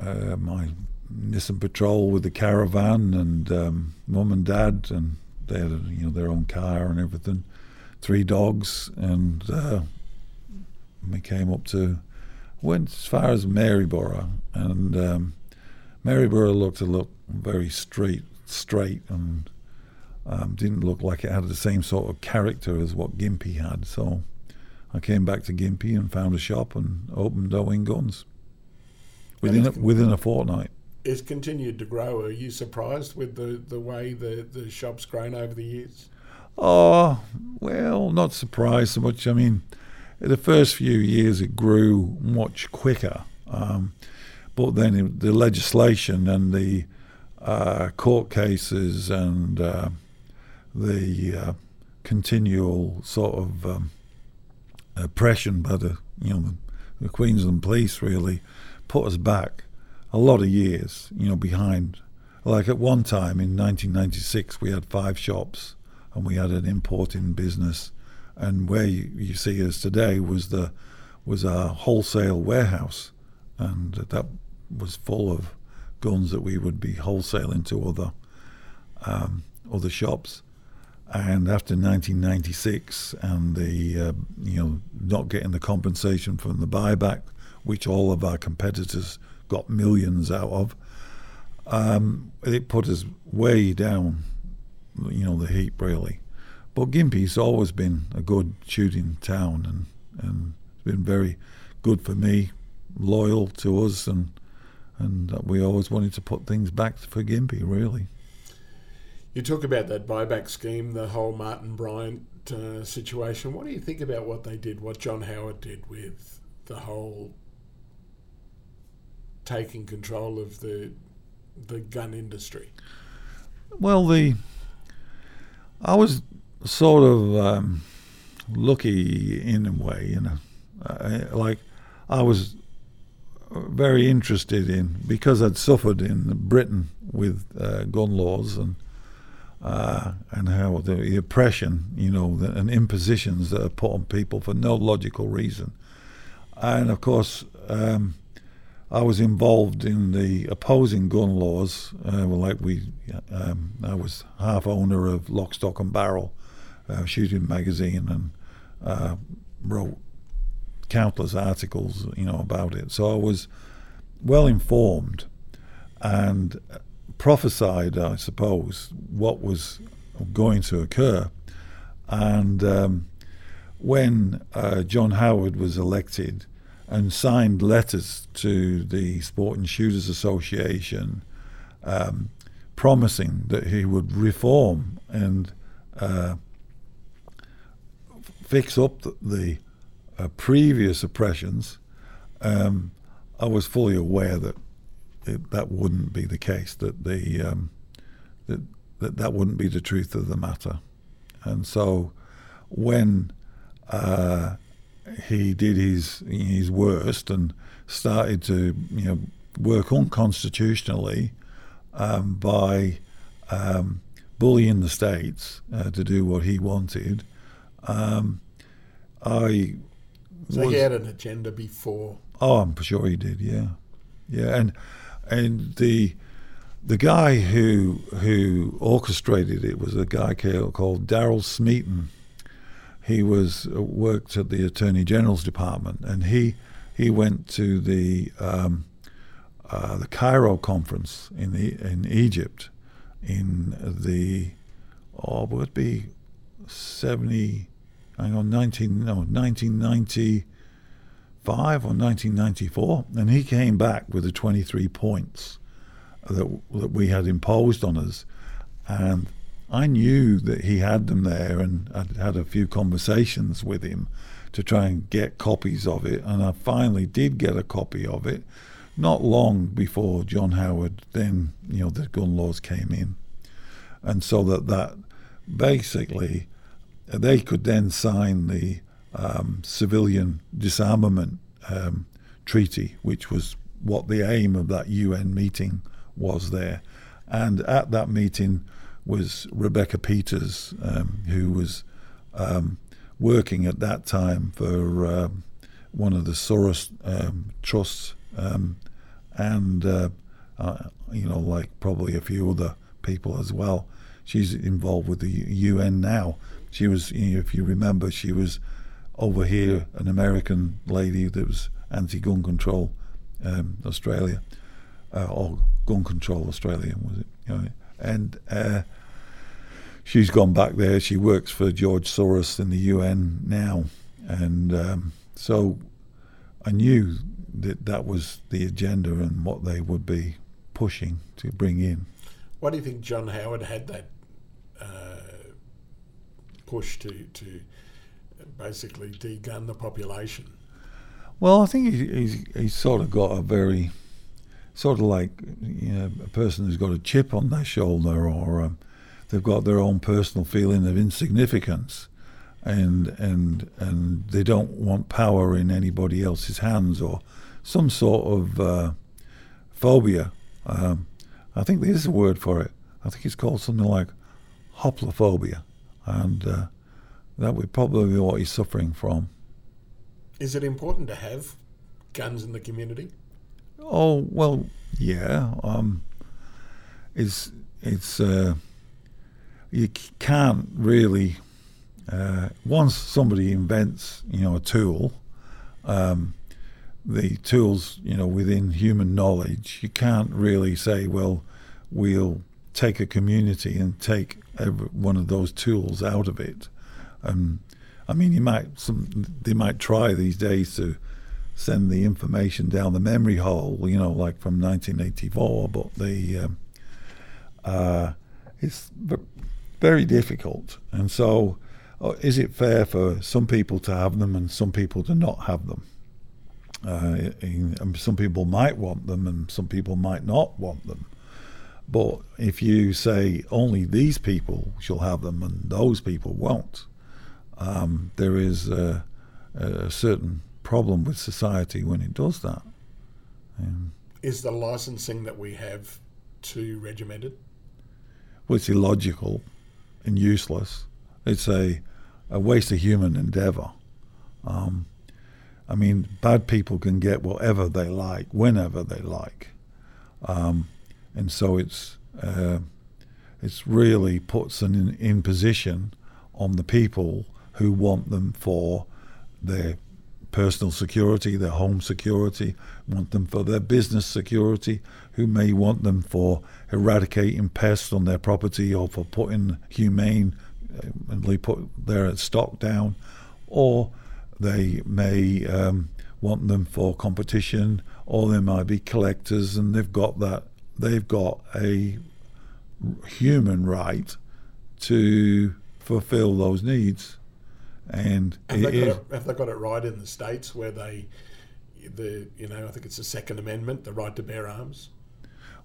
uh, my Nissan Patrol with the caravan and um, mum and dad, and they had you know their own car and everything. Three dogs, and uh, we came up to went as far as Maryborough, and um, Maryborough looked a look very straight, straight, and um, didn't look like it had the same sort of character as what Gympie had. So I came back to Gympie and found a shop and opened Owen Guns within a, within a fortnight. It's continued to grow. Are you surprised with the, the way the, the shop's grown over the years? Oh, well, not surprised so much. I mean, the first few years it grew much quicker. Um, but then the legislation and the uh, court cases and uh, the uh, continual sort of um, oppression by the you know the, Queensland police really put us back a lot of years, you know, behind. Like at one time in 1996, we had five shops and we had an importing business, and where you, you see us today was the was our wholesale warehouse, and that was full of guns that we would be wholesaling to other um, other shops. And after 1996, and the uh, you know not getting the compensation from the buyback, which all of our competitors got millions out of, um, it put us way down, you know, the heap really. But Gympie's always been a good shooting town and, and it's been very good for me, loyal to us, and and we always wanted to put things back for Gympie, really. You talk about that buyback scheme, the whole Martin Bryant uh, situation. What do you think about what they did, what John Howard did with the whole taking control of the the gun industry? Well, the I was sort of um, lucky in a way, you know, uh, like I was very interested in because I'd suffered in Britain with uh, gun laws and uh, and how the, the, oppression, you know, the, and impositions that are put on people for no logical reason, and of course. Um, I was involved in the opposing gun laws. Uh, well, like we, um, I was half owner of Lock, Stock and Barrel, uh, shooting magazine, and uh, wrote countless articles, you know, about it. So I was well informed and prophesied, I suppose, what was going to occur. And um, when uh, John Howard was elected and signed letters to the Sporting Shooters Association um, promising that he would reform and uh, fix up the, the uh, previous oppressions, um, I was fully aware that it, that wouldn't be the case. That the um, that, that that wouldn't be the truth of the matter, and so when uh, he did his his worst and started to you know work unconstitutionally um, by um, bullying the states uh, to do what he wanted. Um, I so was, he had an agenda before. Oh, I'm sure he did. Yeah, yeah, and and the the guy who who orchestrated it was a guy called Daryl Smeaton he was uh, worked at the Attorney General's department, and he he went to the um, uh, the Cairo conference in the, in Egypt, in the oh, would it be seventy? Hang on, nineteen no, nineteen ninety five or nineteen ninety four, and he came back with the twenty three points that that we had imposed on us, and I knew that he had them there, and I'd had a few conversations with him to try and get copies of it, and I finally did get a copy of it. Not long before John Howard, then you know the gun laws came in, and so that that basically they could then sign the um, civilian disarmament um, treaty, which was what the aim of that UN meeting was there. And at that meeting was Rebecca Peters, um, who was um, working at that time for um, one of the Soros um, trusts, and uh, uh, you know, like probably a few other people as well. She's involved with the UN now. She was, you know, if you remember, she was over here, an American lady that was anti-gun control, um, Australia, uh, or gun control Australia was it? You know, and uh, she's gone back there. She works for George Soros in the UN now, and um, so I knew that that was the agenda and what they would be pushing to bring in. Why do you think John Howard had that uh, push to to basically degun the population? Well, I think he's, he's, he's sort of got a very sort of like you know a person who's got a chip on their shoulder or um, they've got their own personal feeling of insignificance and and and they don't want power in anybody else's hands or some sort of uh, phobia. Um, I think there's a word for it. I think it's called something like hoplophobia, and uh, that would probably be what he's suffering from. Is it important to have guns in the community? Oh well, yeah. Um, it's it's. Uh, you can't really uh, once somebody invents you know a tool um, the tools you know within human knowledge you can't really say well we'll take a community and take every one of those tools out of it um, I mean you might some they might try these days to send the information down the memory hole you know like from 1984 but the um, uh, it's very difficult. And so, uh, is it fair for some people to have them and some people to not have them? Uh, in, some people might want them and some people might not want them. But if you say only these people shall have them and those people won't, um, there is a, a, certain problem with society when it does that. Um, is the licensing that we have too regimented? Well, it's illogical and useless. It's a, a waste of human endeavor. Um, I mean, bad people can get whatever they like, whenever they like. Um, and so it's, uh, it's really puts an imposition on the people who want them for their personal security, their home security, want them for their business security, who may want them for eradicating pests on their property or for putting humane and they put their stock down, or they may um, want them for competition, or they might be collectors and they've got that they've got a human right to fulfill those needs. And have they, it, have they got it right in the states where they, the you know, I think it's the Second Amendment, the right to bear arms.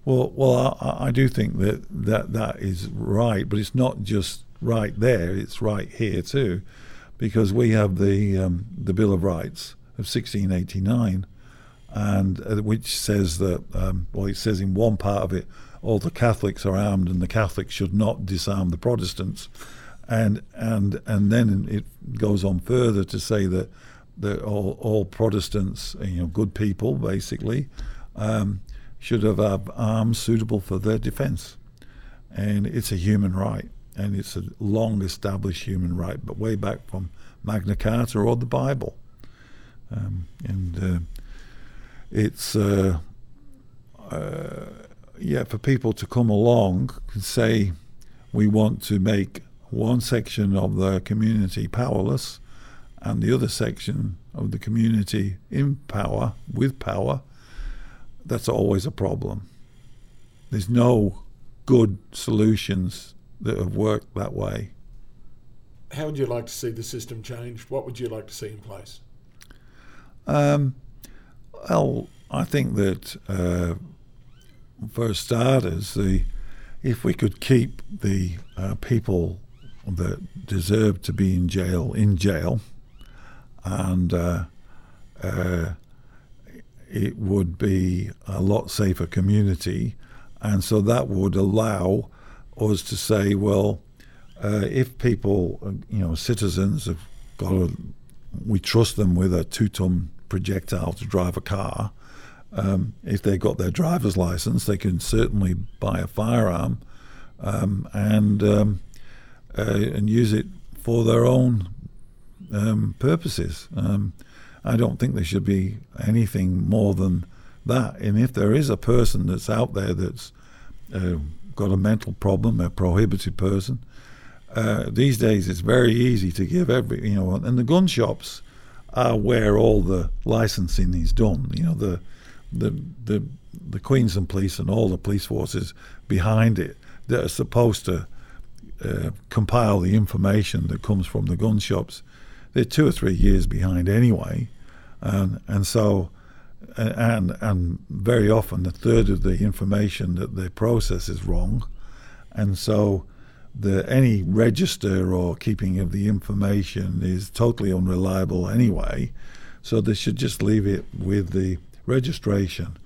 Well, well, I, I do think that, that that is right, but it's not just right there; it's right here too, because we have the um, the Bill of Rights of 1689, and uh, which says that um, well, it says in one part of it, all the Catholics are armed, and the Catholics should not disarm the Protestants, and and and then it goes on further to say that that all, all Protestants, you know, good people basically. Um, should have arms suitable for their defense. And it's a human right, and it's a long established human right, but way back from Magna Carta or the Bible. Um, and uh, it's, uh, uh, yeah, for people to come along and say, we want to make one section of the community powerless and the other section of the community in power, with power, that's always a problem. There's no good solutions that have worked that way. How would you like to see the system changed? What would you like to see in place? Um, well, I think that uh, for starters, the if we could keep the uh, people that deserve to be in jail in jail, and uh, uh, it would be a lot safer community, and so that would allow us to say, well, uh, if people, you know, citizens have got a, we trust them with a two-ton projectile to drive a car. Um, if they've got their driver's license, they can certainly buy a firearm um, and um, uh, and use it for their own um, purposes. Um, I don't think there should be anything more than that. And if there is a person that's out there that's uh, got a mental problem, a prohibited person, uh, these days it's very easy to give every you know, and the gun shops are where all the licensing is done. You know, the the the the Queensland Police and all the police forces behind it that are supposed to uh, compile the information that comes from the gun shops. They're two or three years behind anyway, and and so and and very often a third of the information that they process is wrong, and so the any register or keeping of the information is totally unreliable anyway. So they should just leave it with the registration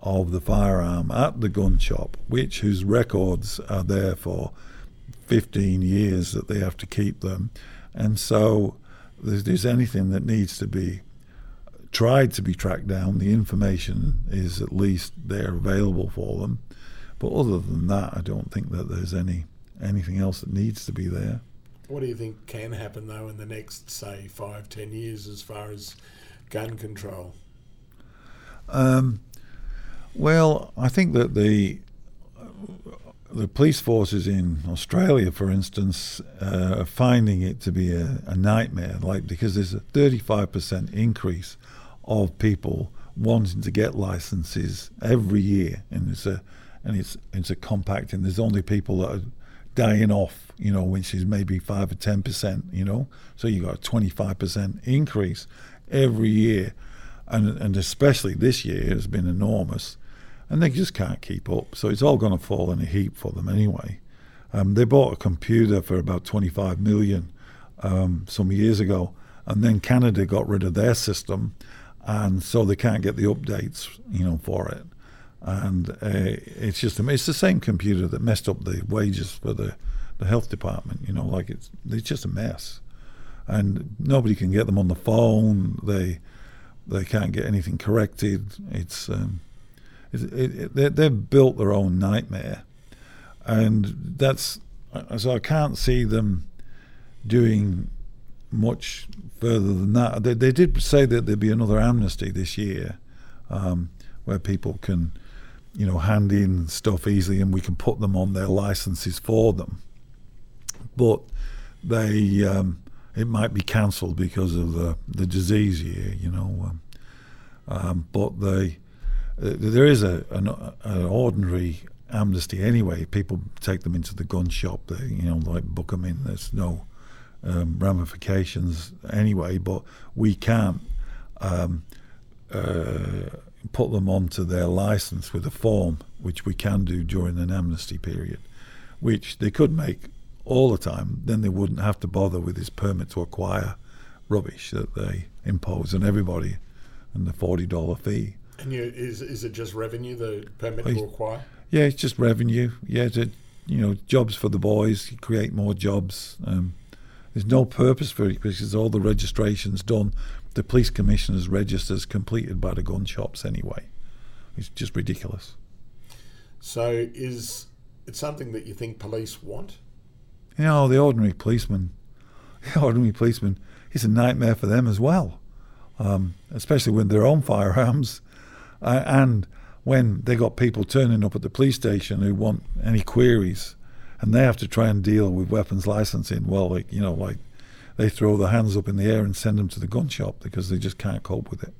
of the firearm at the gun shop, which whose records are there for 15 years that they have to keep them. And so if there's anything that needs to be tried to be tracked down, the information is at least there available for them. But other than that, I don't think that there's any anything else that needs to be there. What do you think can happen though in the next, say, five, ten years as far as gun control? Um, well, I think that the the police forces in Australia, for instance, uh, are finding it to be a, a, nightmare. Like because there's a 35% increase of people wanting to get licenses every year, and it's a and it's it's a compact, and there's only people that are dying off, you know, which is maybe five or ten percent, you know. So you got a 25% increase every year, and and especially this year has been enormous and they just can't keep up. So it's all going to fall in a heap for them anyway. Um, they bought a computer for about 25 million um, some years ago, and then Canada got rid of their system, and so they can't get the updates, you know, for it. And uh, it's just it's the same computer that messed up the wages for the, the health department. You know, like it's it's just a mess, and nobody can get them on the phone. They they can't get anything corrected. It's um, it, it, they've built their own nightmare, and that's so I can't see them doing much further than that. They, they did say that there'd be another amnesty this year, um, where people can, you know, hand in stuff easily, and we can put them on their licenses for them. But they, um, it might be cancelled because of the the disease year, you know. Um, um but they uh, there is a an, an, ordinary amnesty anyway. People take them into the gun shop. They you know like book them in. There's no um, ramifications anyway. But we can't um, uh, put them onto their license with a form, which we can do during an amnesty period, which they could make all the time. Then they wouldn't have to bother with this permit to acquire rubbish that they impose on everybody and the forty dollar fee. And you, is is it just revenue the permit to acquire? Yeah, it's just revenue. Yeah, to you know, jobs for the boys, create more jobs. Um, there's no purpose for it because all the registrations done. The police commissioner's registers completed by the gun shops anyway. It's just ridiculous. So, is it something that you think police want? You know, the ordinary policeman, the ordinary policeman, it's a nightmare for them as well, um, especially with their own firearms. Uh, and when they got people turning up at the police station who want any queries, and they have to try and deal with weapons licensing, well, like you know, like they throw their hands up in the air and send them to the gun shop because they just can't cope with it.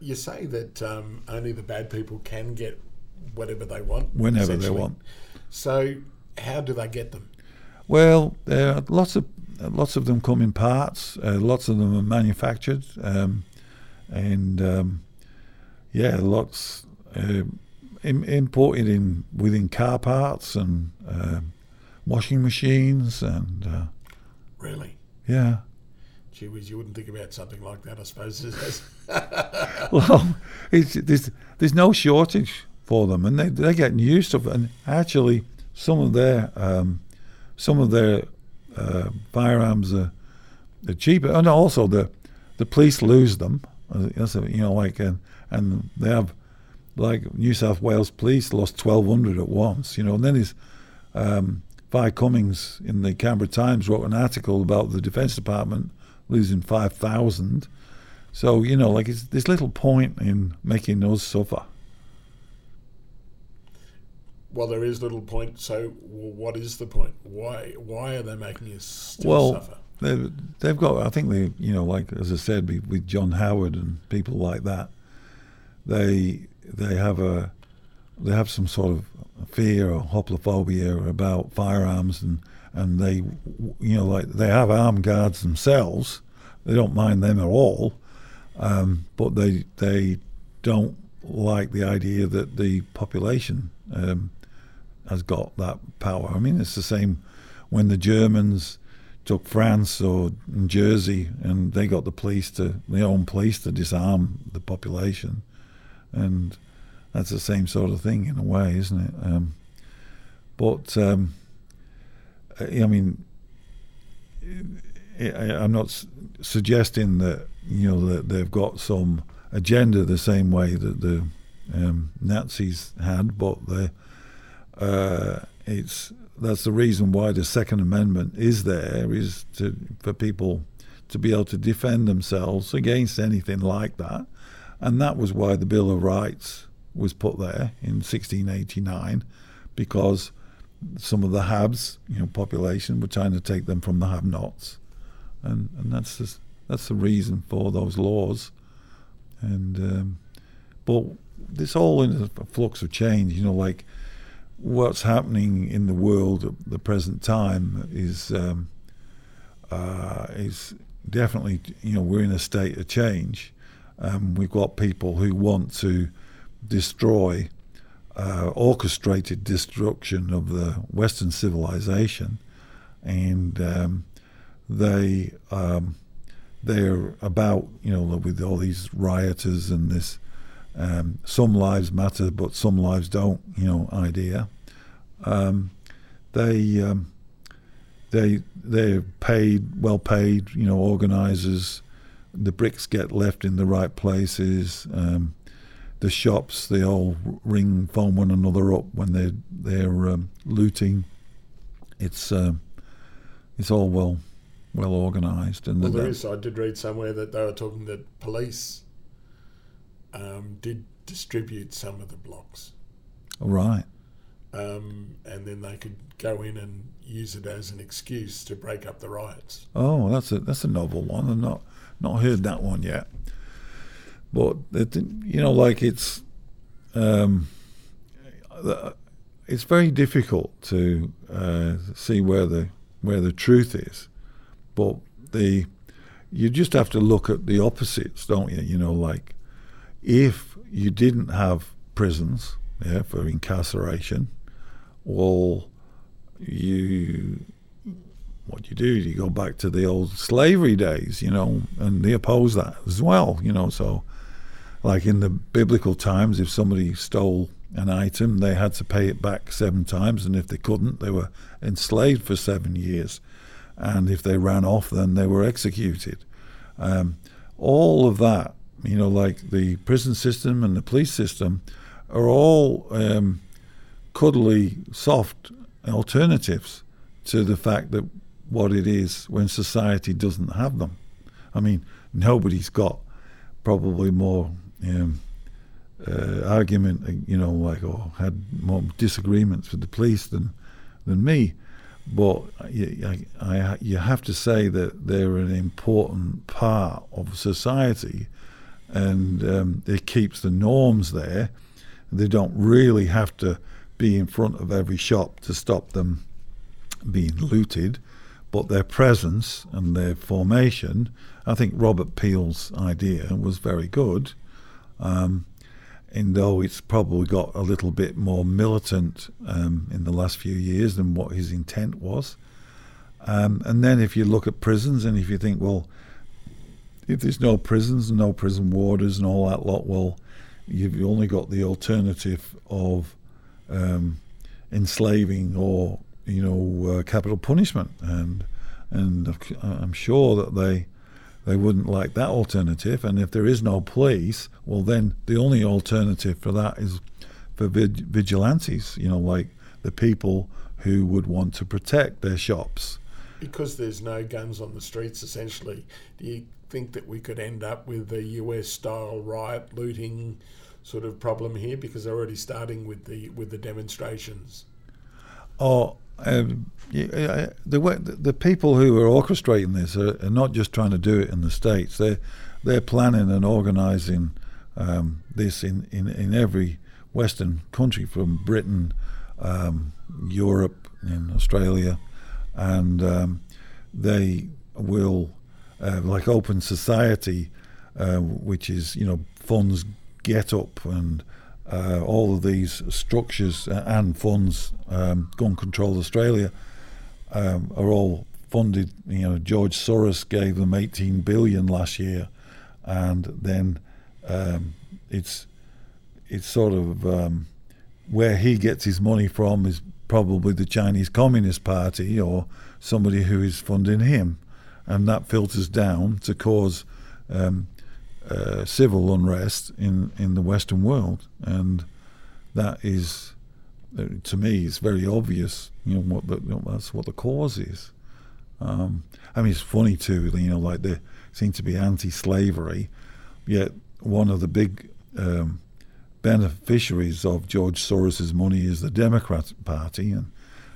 You say that um, only the bad people can get whatever they want. Whenever they want. So, how do they get them? Well, uh, lots of lots of them come in parts. Uh, lots of them are manufactured, um, and um, yeah, lots uh, im- imported in within car parts and um washing machines, and uh, Really? yeah. Gee whiz, you wouldn't think about something like that, I suppose. Well, it's, there's there's no shortage for them, and they they're getting used to it. And actually, some of their um, some of their uh, firearms are, are cheaper, and also the the police lose them. Uh, That's you know like and and they have like New South Wales Police lost twelve hundred at once. You know, and then there's um, Vi Cummings in the Canberra Times wrote an article about the Defence Department losing five thousand. So you know, like it's, there's little point in making us suffer. well, there is little point. So, what is the point? Why? Why are they making us still Well, suffer? They've, they've got, I think they, you know, like as I said, with John Howard and people like that, they they have a they have some sort of fear or hoplophobia about firearms, and and they, you know, like they have armed guards themselves. They don't mind them at all, um, but they they don't like the idea that the population um, has got that power. I mean, it's the same when the Germans took France or Jersey and they got the police to their own police to disarm the population, and that's the same sort of thing in a way, isn't it? Um, but um, I mean, I'm not suggesting that you know that they've got some agenda the same way that the um, Nazis had, but uh, it's that's the reason why the Second Amendment is there is to for people to be able to defend themselves against anything like that, and that was why the Bill of Rights was put there in 1689, because some of the Habs, you know, population were trying to take them from the have-nots, and and that's the, that's the reason for those laws, and um, but this all in a flux of change, you know, like what's happening in the world at the present time is um, uh, is definitely you know we're in a state of change. Um, we've got people who want to destroy uh, orchestrated destruction of the Western civilization, and um, they um, they're about you know with all these rioters and this um, some lives matter but some lives don't you know idea. Um, they um, they they're paid well paid you know organisers. The bricks get left in the right places. Um, the shops they all ring phone one another up when they're they're um, looting. It's um, it's all well well organised and Well, the- there is. I did read somewhere that they were talking that police um, did distribute some of the blocks, right. um, and then they could go in and use it as an excuse to break up the riots. Oh, that's a that's a novel one. I've not not heard that one yet. But it, you know, like it's um, it's very difficult to uh, see where the where the truth is. But the you just have to look at the opposites, don't you? You know, like if you didn't have prisons, yeah, for incarceration, well, you what you do you go back to the old slavery days, you know, and they oppose that as well, you know. So, like in the biblical times, if somebody stole an item, they had to pay it back seven times, and if they couldn't, they were enslaved for seven years. And if they ran off, then they were executed. Um, all of that, you know, like the prison system and the police system, are all um, cuddly, soft alternatives to the fact that what it is when society doesn't have them. I mean, nobody's got probably more um, uh, argument, you know, like or had more disagreements with the police than than me. But I, I, you have to say that they're an important part of society, and um, it keeps the norms there. They don't really have to be in front of every shop to stop them being looted, but their presence and their formation. I think Robert Peel's idea was very good. Um, and though it's probably got a little bit more militant um, in the last few years than what his intent was. Um, and then if you look at prisons and if you think, well, if there's no prisons and no prison warders and all that lot, well, you've only got the alternative of um, enslaving or you know uh, capital punishment, and and I'm sure that they they wouldn't like that alternative. And if there is no police, well, then the only alternative for that is for vig- vigilantes, you know, like the people who would want to protect their shops. Because there's no guns on the streets, essentially, do you think that we could end up with a US style riot looting sort of problem here? Because they're already starting with the with the demonstrations. Oh, um, the, the people who are orchestrating this are, are, not just trying to do it in the states. They're they're planning and organising um, this in, in, in every Western country, from Britain, um, Europe, in Australia, and um, they will uh, like Open Society, uh, which is you know funds Get Up and uh, all of these structures and funds, um, Gun Control Australia, um, are all funded. You know, George Soros gave them 18 billion last year, and then um, it's it's sort of um, where he gets his money from is probably the Chinese Communist Party or somebody who is funding him, and that filters down to cause um, uh, civil unrest in, in the Western world, and that is, uh, to me, it's very obvious. You know what the, you know, that's what the cause is. Um, I mean, it's funny too. You know, like they seem to be anti-slavery, yet one of the big um, beneficiaries of George Soros's money is the Democrat Party, and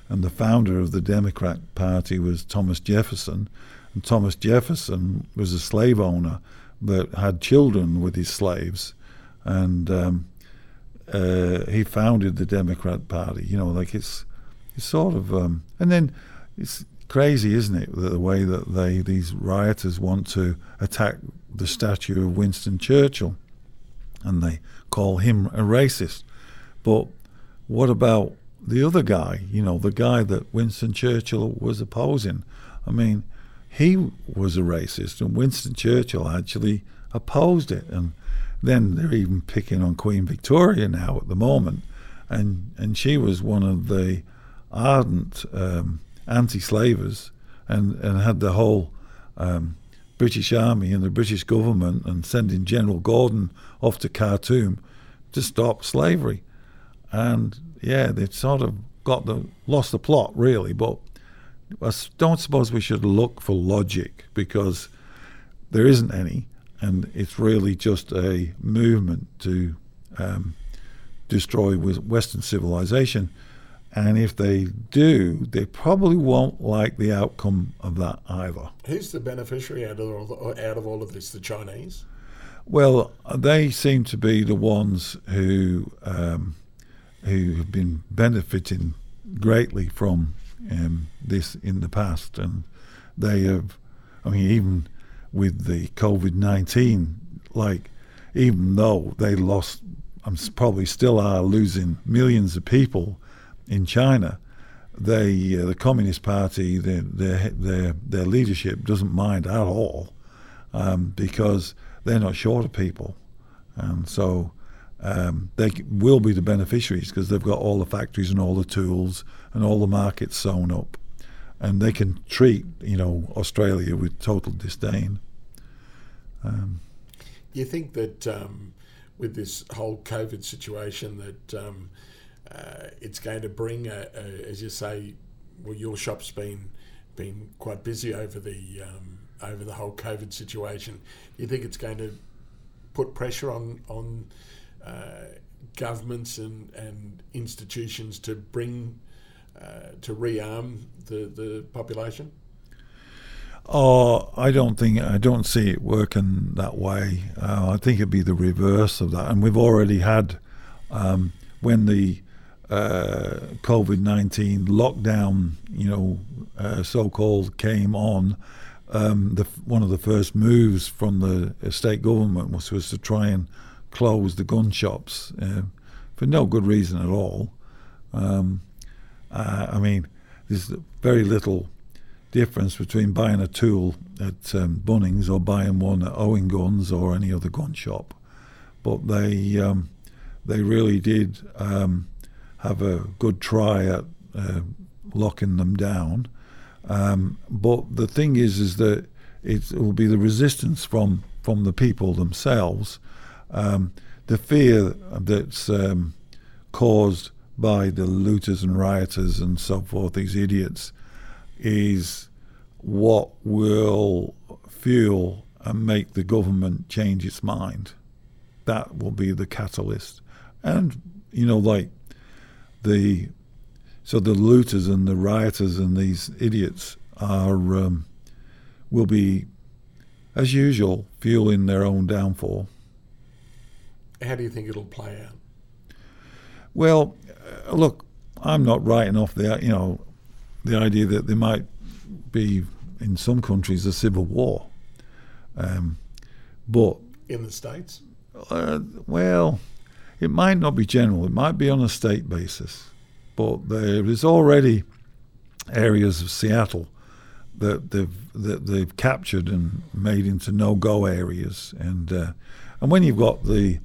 and the founder of the Democrat Party was Thomas Jefferson, and Thomas Jefferson was a slave owner that had children with his slaves, and um, uh, he founded the Democrat Party. You know, like it's it's sort of, um, and then it's crazy, isn't it, the way that they these rioters want to attack the statue of Winston Churchill, and they call him a racist. But what about the other guy? You know, the guy that Winston Churchill was opposing. I mean, he was a racist, and Winston Churchill actually opposed it. And then they're even picking on Queen Victoria now at the moment, and and she was one of the ardent um, anti-slavers, and and had the whole um, British Army and the British government and sending General Gordon off to Khartoum to stop slavery, and yeah, they sort of got the lost the plot really, but I don't suppose we should look for logic because there isn't any, and it's really just a movement to um, destroy Western civilization. And if they do, they probably won't like the outcome of that either. Who's the beneficiary out of all, out of all of this? The Chinese? Well, they seem to be the ones who um, who have been benefiting greatly from um, this in the past, and they have. I mean, even with the COVID nineteen, like even though they lost, I'm probably still are losing millions of people in China. They, uh, the Communist Party, their, their their their leadership doesn't mind at all um, because they're not short of people, and so um, they will be the beneficiaries because they've got all the factories and all the tools and all the markets sewn up, and they can treat you know Australia with total disdain. Um, you think that um, with this whole COVID situation that um, uh, it's going to bring, a, a, as you say, well, your shop's been been quite busy over the um, over the whole COVID situation. You think it's going to put pressure on on uh, governments and, and institutions to bring to rearm the, the population? Oh, I don't think I don't see it working that way. Uh, I think it'd be the reverse of that, and we've already had um, when the uh, COVID nineteen lockdown, you know, uh, so called came on. Um, the, one of the first moves from the state government was, was to try and close the gun shops uh, for no good reason at all. Um, uh, I mean, there's very little difference between buying a tool at um, Bunnings or buying one at Owen Guns or any other gun shop. But they um, they really did um, have a good try at uh, locking them down. Um, but the thing is, is that it will be the resistance from from the people themselves, um, the fear that's um, caused by the looters and rioters and so forth, these idiots, is what will fuel and make the government change its mind. That will be the catalyst. And, you know, like the so the looters and the rioters and these idiots are um, will be, as usual, fueling their own downfall. How do you think it'll play out? Well, uh, look, I'm not writing off the you know the idea that there might be in some countries a civil war, um, but in the states, uh, well, it might not be general. It might be on a state basis, but there is already areas of Seattle that they've that they've captured and made into no-go areas, and uh, and when you've got the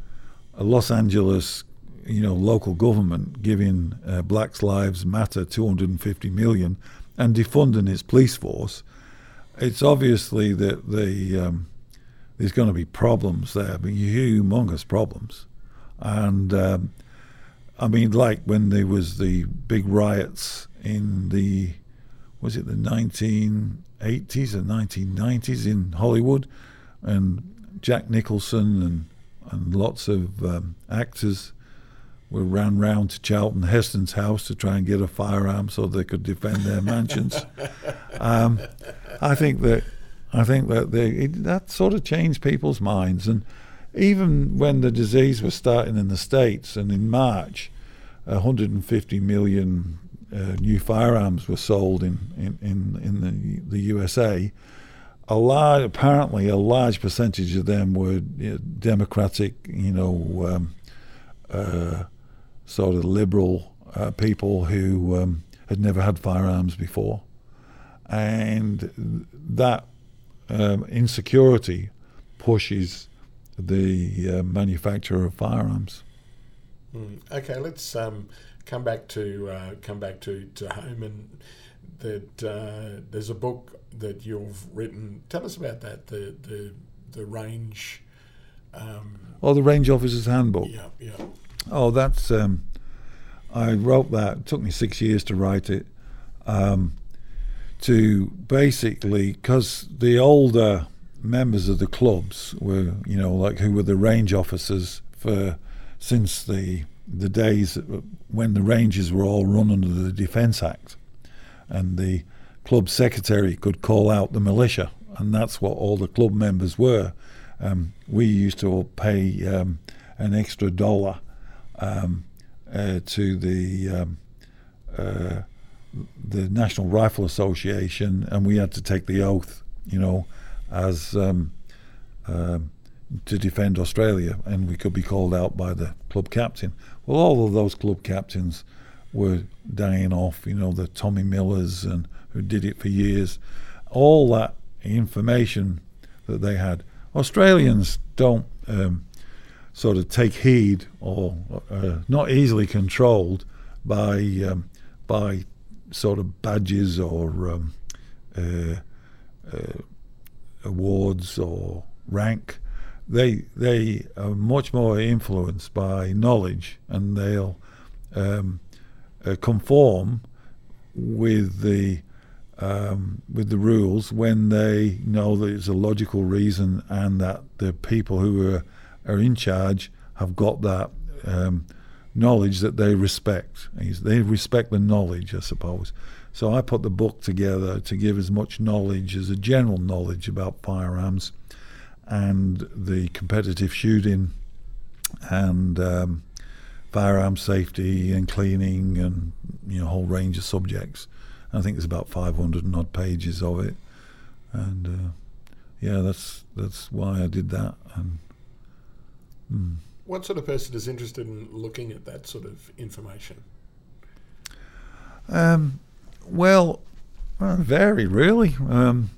Los Angeles you know, local government giving uh, Black Lives Matter 250 million and defunding its police force, it's obviously that the um, there's going to be problems there, but humongous problems. And um, I mean, like when there was the big riots in the was it the 1980s or 1990s in Hollywood, and Jack Nicholson and and lots of um, actors we ran round to Charlton Heston's house to try and get a firearm so they could defend their mansions. Um, I think that I think that they, it, that sort of changed people's minds, and even when the disease was starting in the states, and in March, 150 million uh, new firearms were sold in in in, in the the USA. A large, apparently, a large percentage of them were you know, Democratic, you know. Um, uh, sort of liberal uh, people who um, had never had firearms before. And that um, insecurity pushes the uh, manufacturer of firearms. Mm. Okay, let's um, come back to uh, come back to, to home and that uh, there's a book that you've written. Tell us about that. The the the range. Um, oh, the range officer's handbook. Yeah, yeah. Oh, that's. Um, I wrote that. It took me six years to write it. Um, to basically, because the older members of the clubs were, you know, like who were the range officers for since the the days when the ranges were all run under the Defence Act, and the club secretary could call out the militia, and that's what all the club members were. Um, we used to pay um, an extra dollar um, uh, to the um, uh, the National Rifle Association, and we had to take the oath, you know, as um, um, to defend Australia, and we could be called out by the club captain. Well, all of those club captains were dying off, you know, the Tommy Millers and who did it for years. All that information that they had, Australians don't um, sort of take heed or uh, not easily controlled by um, by sort of badges or um, uh, uh, awards or rank. They they are much more influenced by knowledge, and they'll um, uh, conform with the um, with the rules when they know that it's a logical reason and that the people who are are in charge have got that um, knowledge that they respect. They respect the knowledge, I suppose. So I put the book together to give as much knowledge as a general knowledge about firearms and the competitive shooting and um, firearm safety and cleaning and you know a whole range of subjects. I think there's about 500 and odd pages of it, and uh, yeah, that's that's why I did that. And mm. what sort of person is interested in looking at that sort of information? Um, well, well, very really. Um,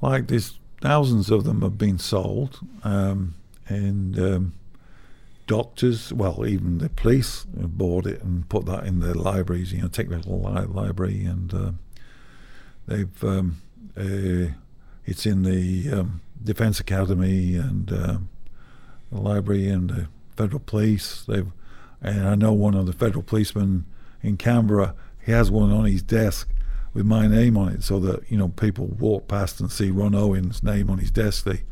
like there's thousands of them have been sold, um, and um, doctors, well, even the police have bought it and put that in their libraries, you know, technical li- library, and uh, they've um, uh, it's in the Defence Academy and uh, the library and the federal police. They've, and I know one of the federal policemen in Canberra. He has one on his desk with my name on it, so that you know people walk past and see Ron Owen's name on his desk. They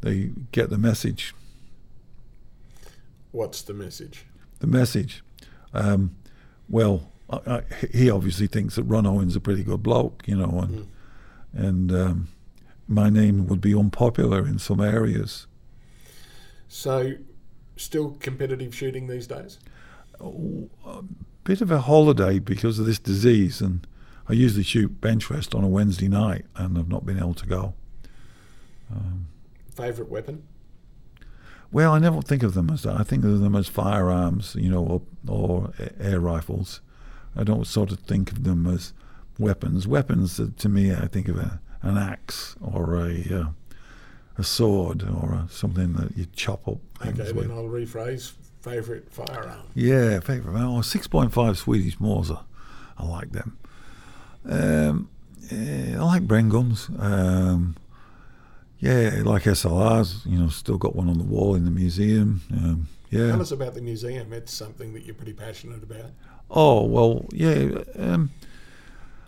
they get the message. What's the message? The message. Um, well, I, I, he obviously thinks that Ron Owen's a pretty good bloke, you know, and mm. and um, my name would be unpopular in some areas. So, still competitive shooting these days? a bit of a holiday because of this disease, and I usually shoot bench rest on a Wednesday night, and I've not been able to go. Um, Favorite weapon? Well, I never think of them as that. I think of them as firearms, you know, or, or air rifles. I don't sort of think of them as weapons. Weapons, uh, to me, I think of a, an axe or a uh, a sword or a, something that you chop up. Okay, with. then I'll rephrase. Favorite firearm? Yeah, favorite. Oh, 6.5 Swedish Mauser. I like them. Um, yeah, I like Bren guns. Um, yeah, like SLRs. You know, still got one on the wall in the museum. Um, yeah. Tell us about the museum. It's something that you're pretty passionate about. Oh well, yeah. Um,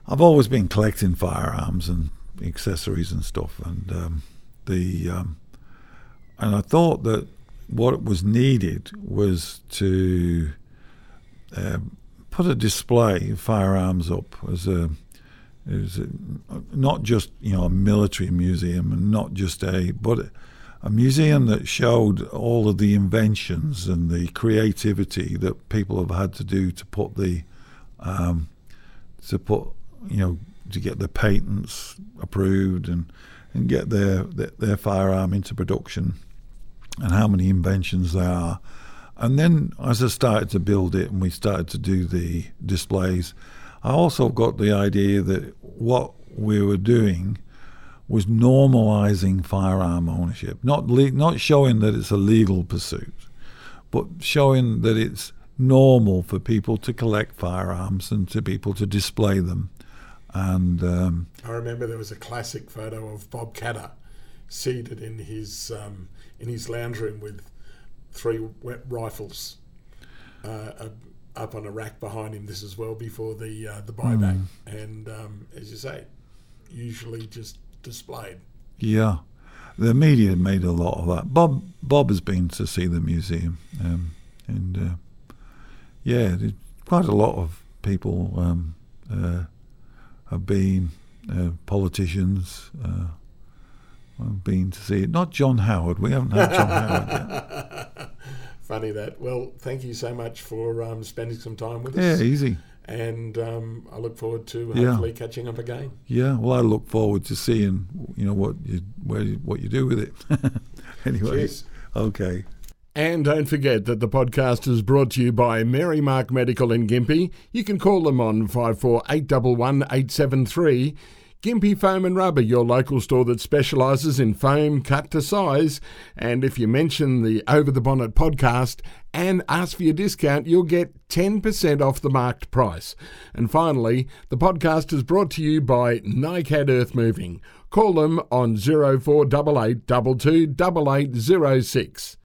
I've always been collecting firearms and accessories and stuff, and um, the um, and I thought that what was needed was to uh, put a display of firearms up as a is not just you know a military museum and not just a but a museum that showed all of the inventions and the creativity that people have had to do to put the um, to put you know to get the patents approved and and get their, their, their firearm into production and how many inventions there are. And then as I started to build it and we started to do the displays, I also got the idea that what we were doing was normalizing firearm ownership, not le- not showing that it's a legal pursuit, but showing that it's normal for people to collect firearms and to people to display them. And um, I remember there was a classic photo of Bob Katter seated in his um, in his lounge room with three rifles uh, up on a rack behind him. This is well before the uh, the buyback, mm. and um, as you say, usually just displayed. Yeah, the media made a lot of that. Bob Bob has been to see the museum, um, and uh, yeah, quite a lot of people um, uh, have been uh, politicians. Uh, have been to see it. Not John Howard. We haven't had John Howard yet. Funny that. Well, thank you so much for um, spending some time with us. Yeah, easy. And um, I look forward to hopefully yeah. catching up again. Yeah, well, I look forward to seeing you know what you where what you do with it. anyway, Cheers. okay. And don't forget that the podcast is brought to you by Merrimark Medical in Gympie. You can call them on five four eight double one eight seven three. Gympie Foam and Rubber, your local store that specialises in foam cut to size. And if you mention the Over the Bonnet podcast and ask for your discount, you'll get 10% off the marked price. And finally, the podcast is brought to you by NICAD Earth Moving. Call them on 0488 228806.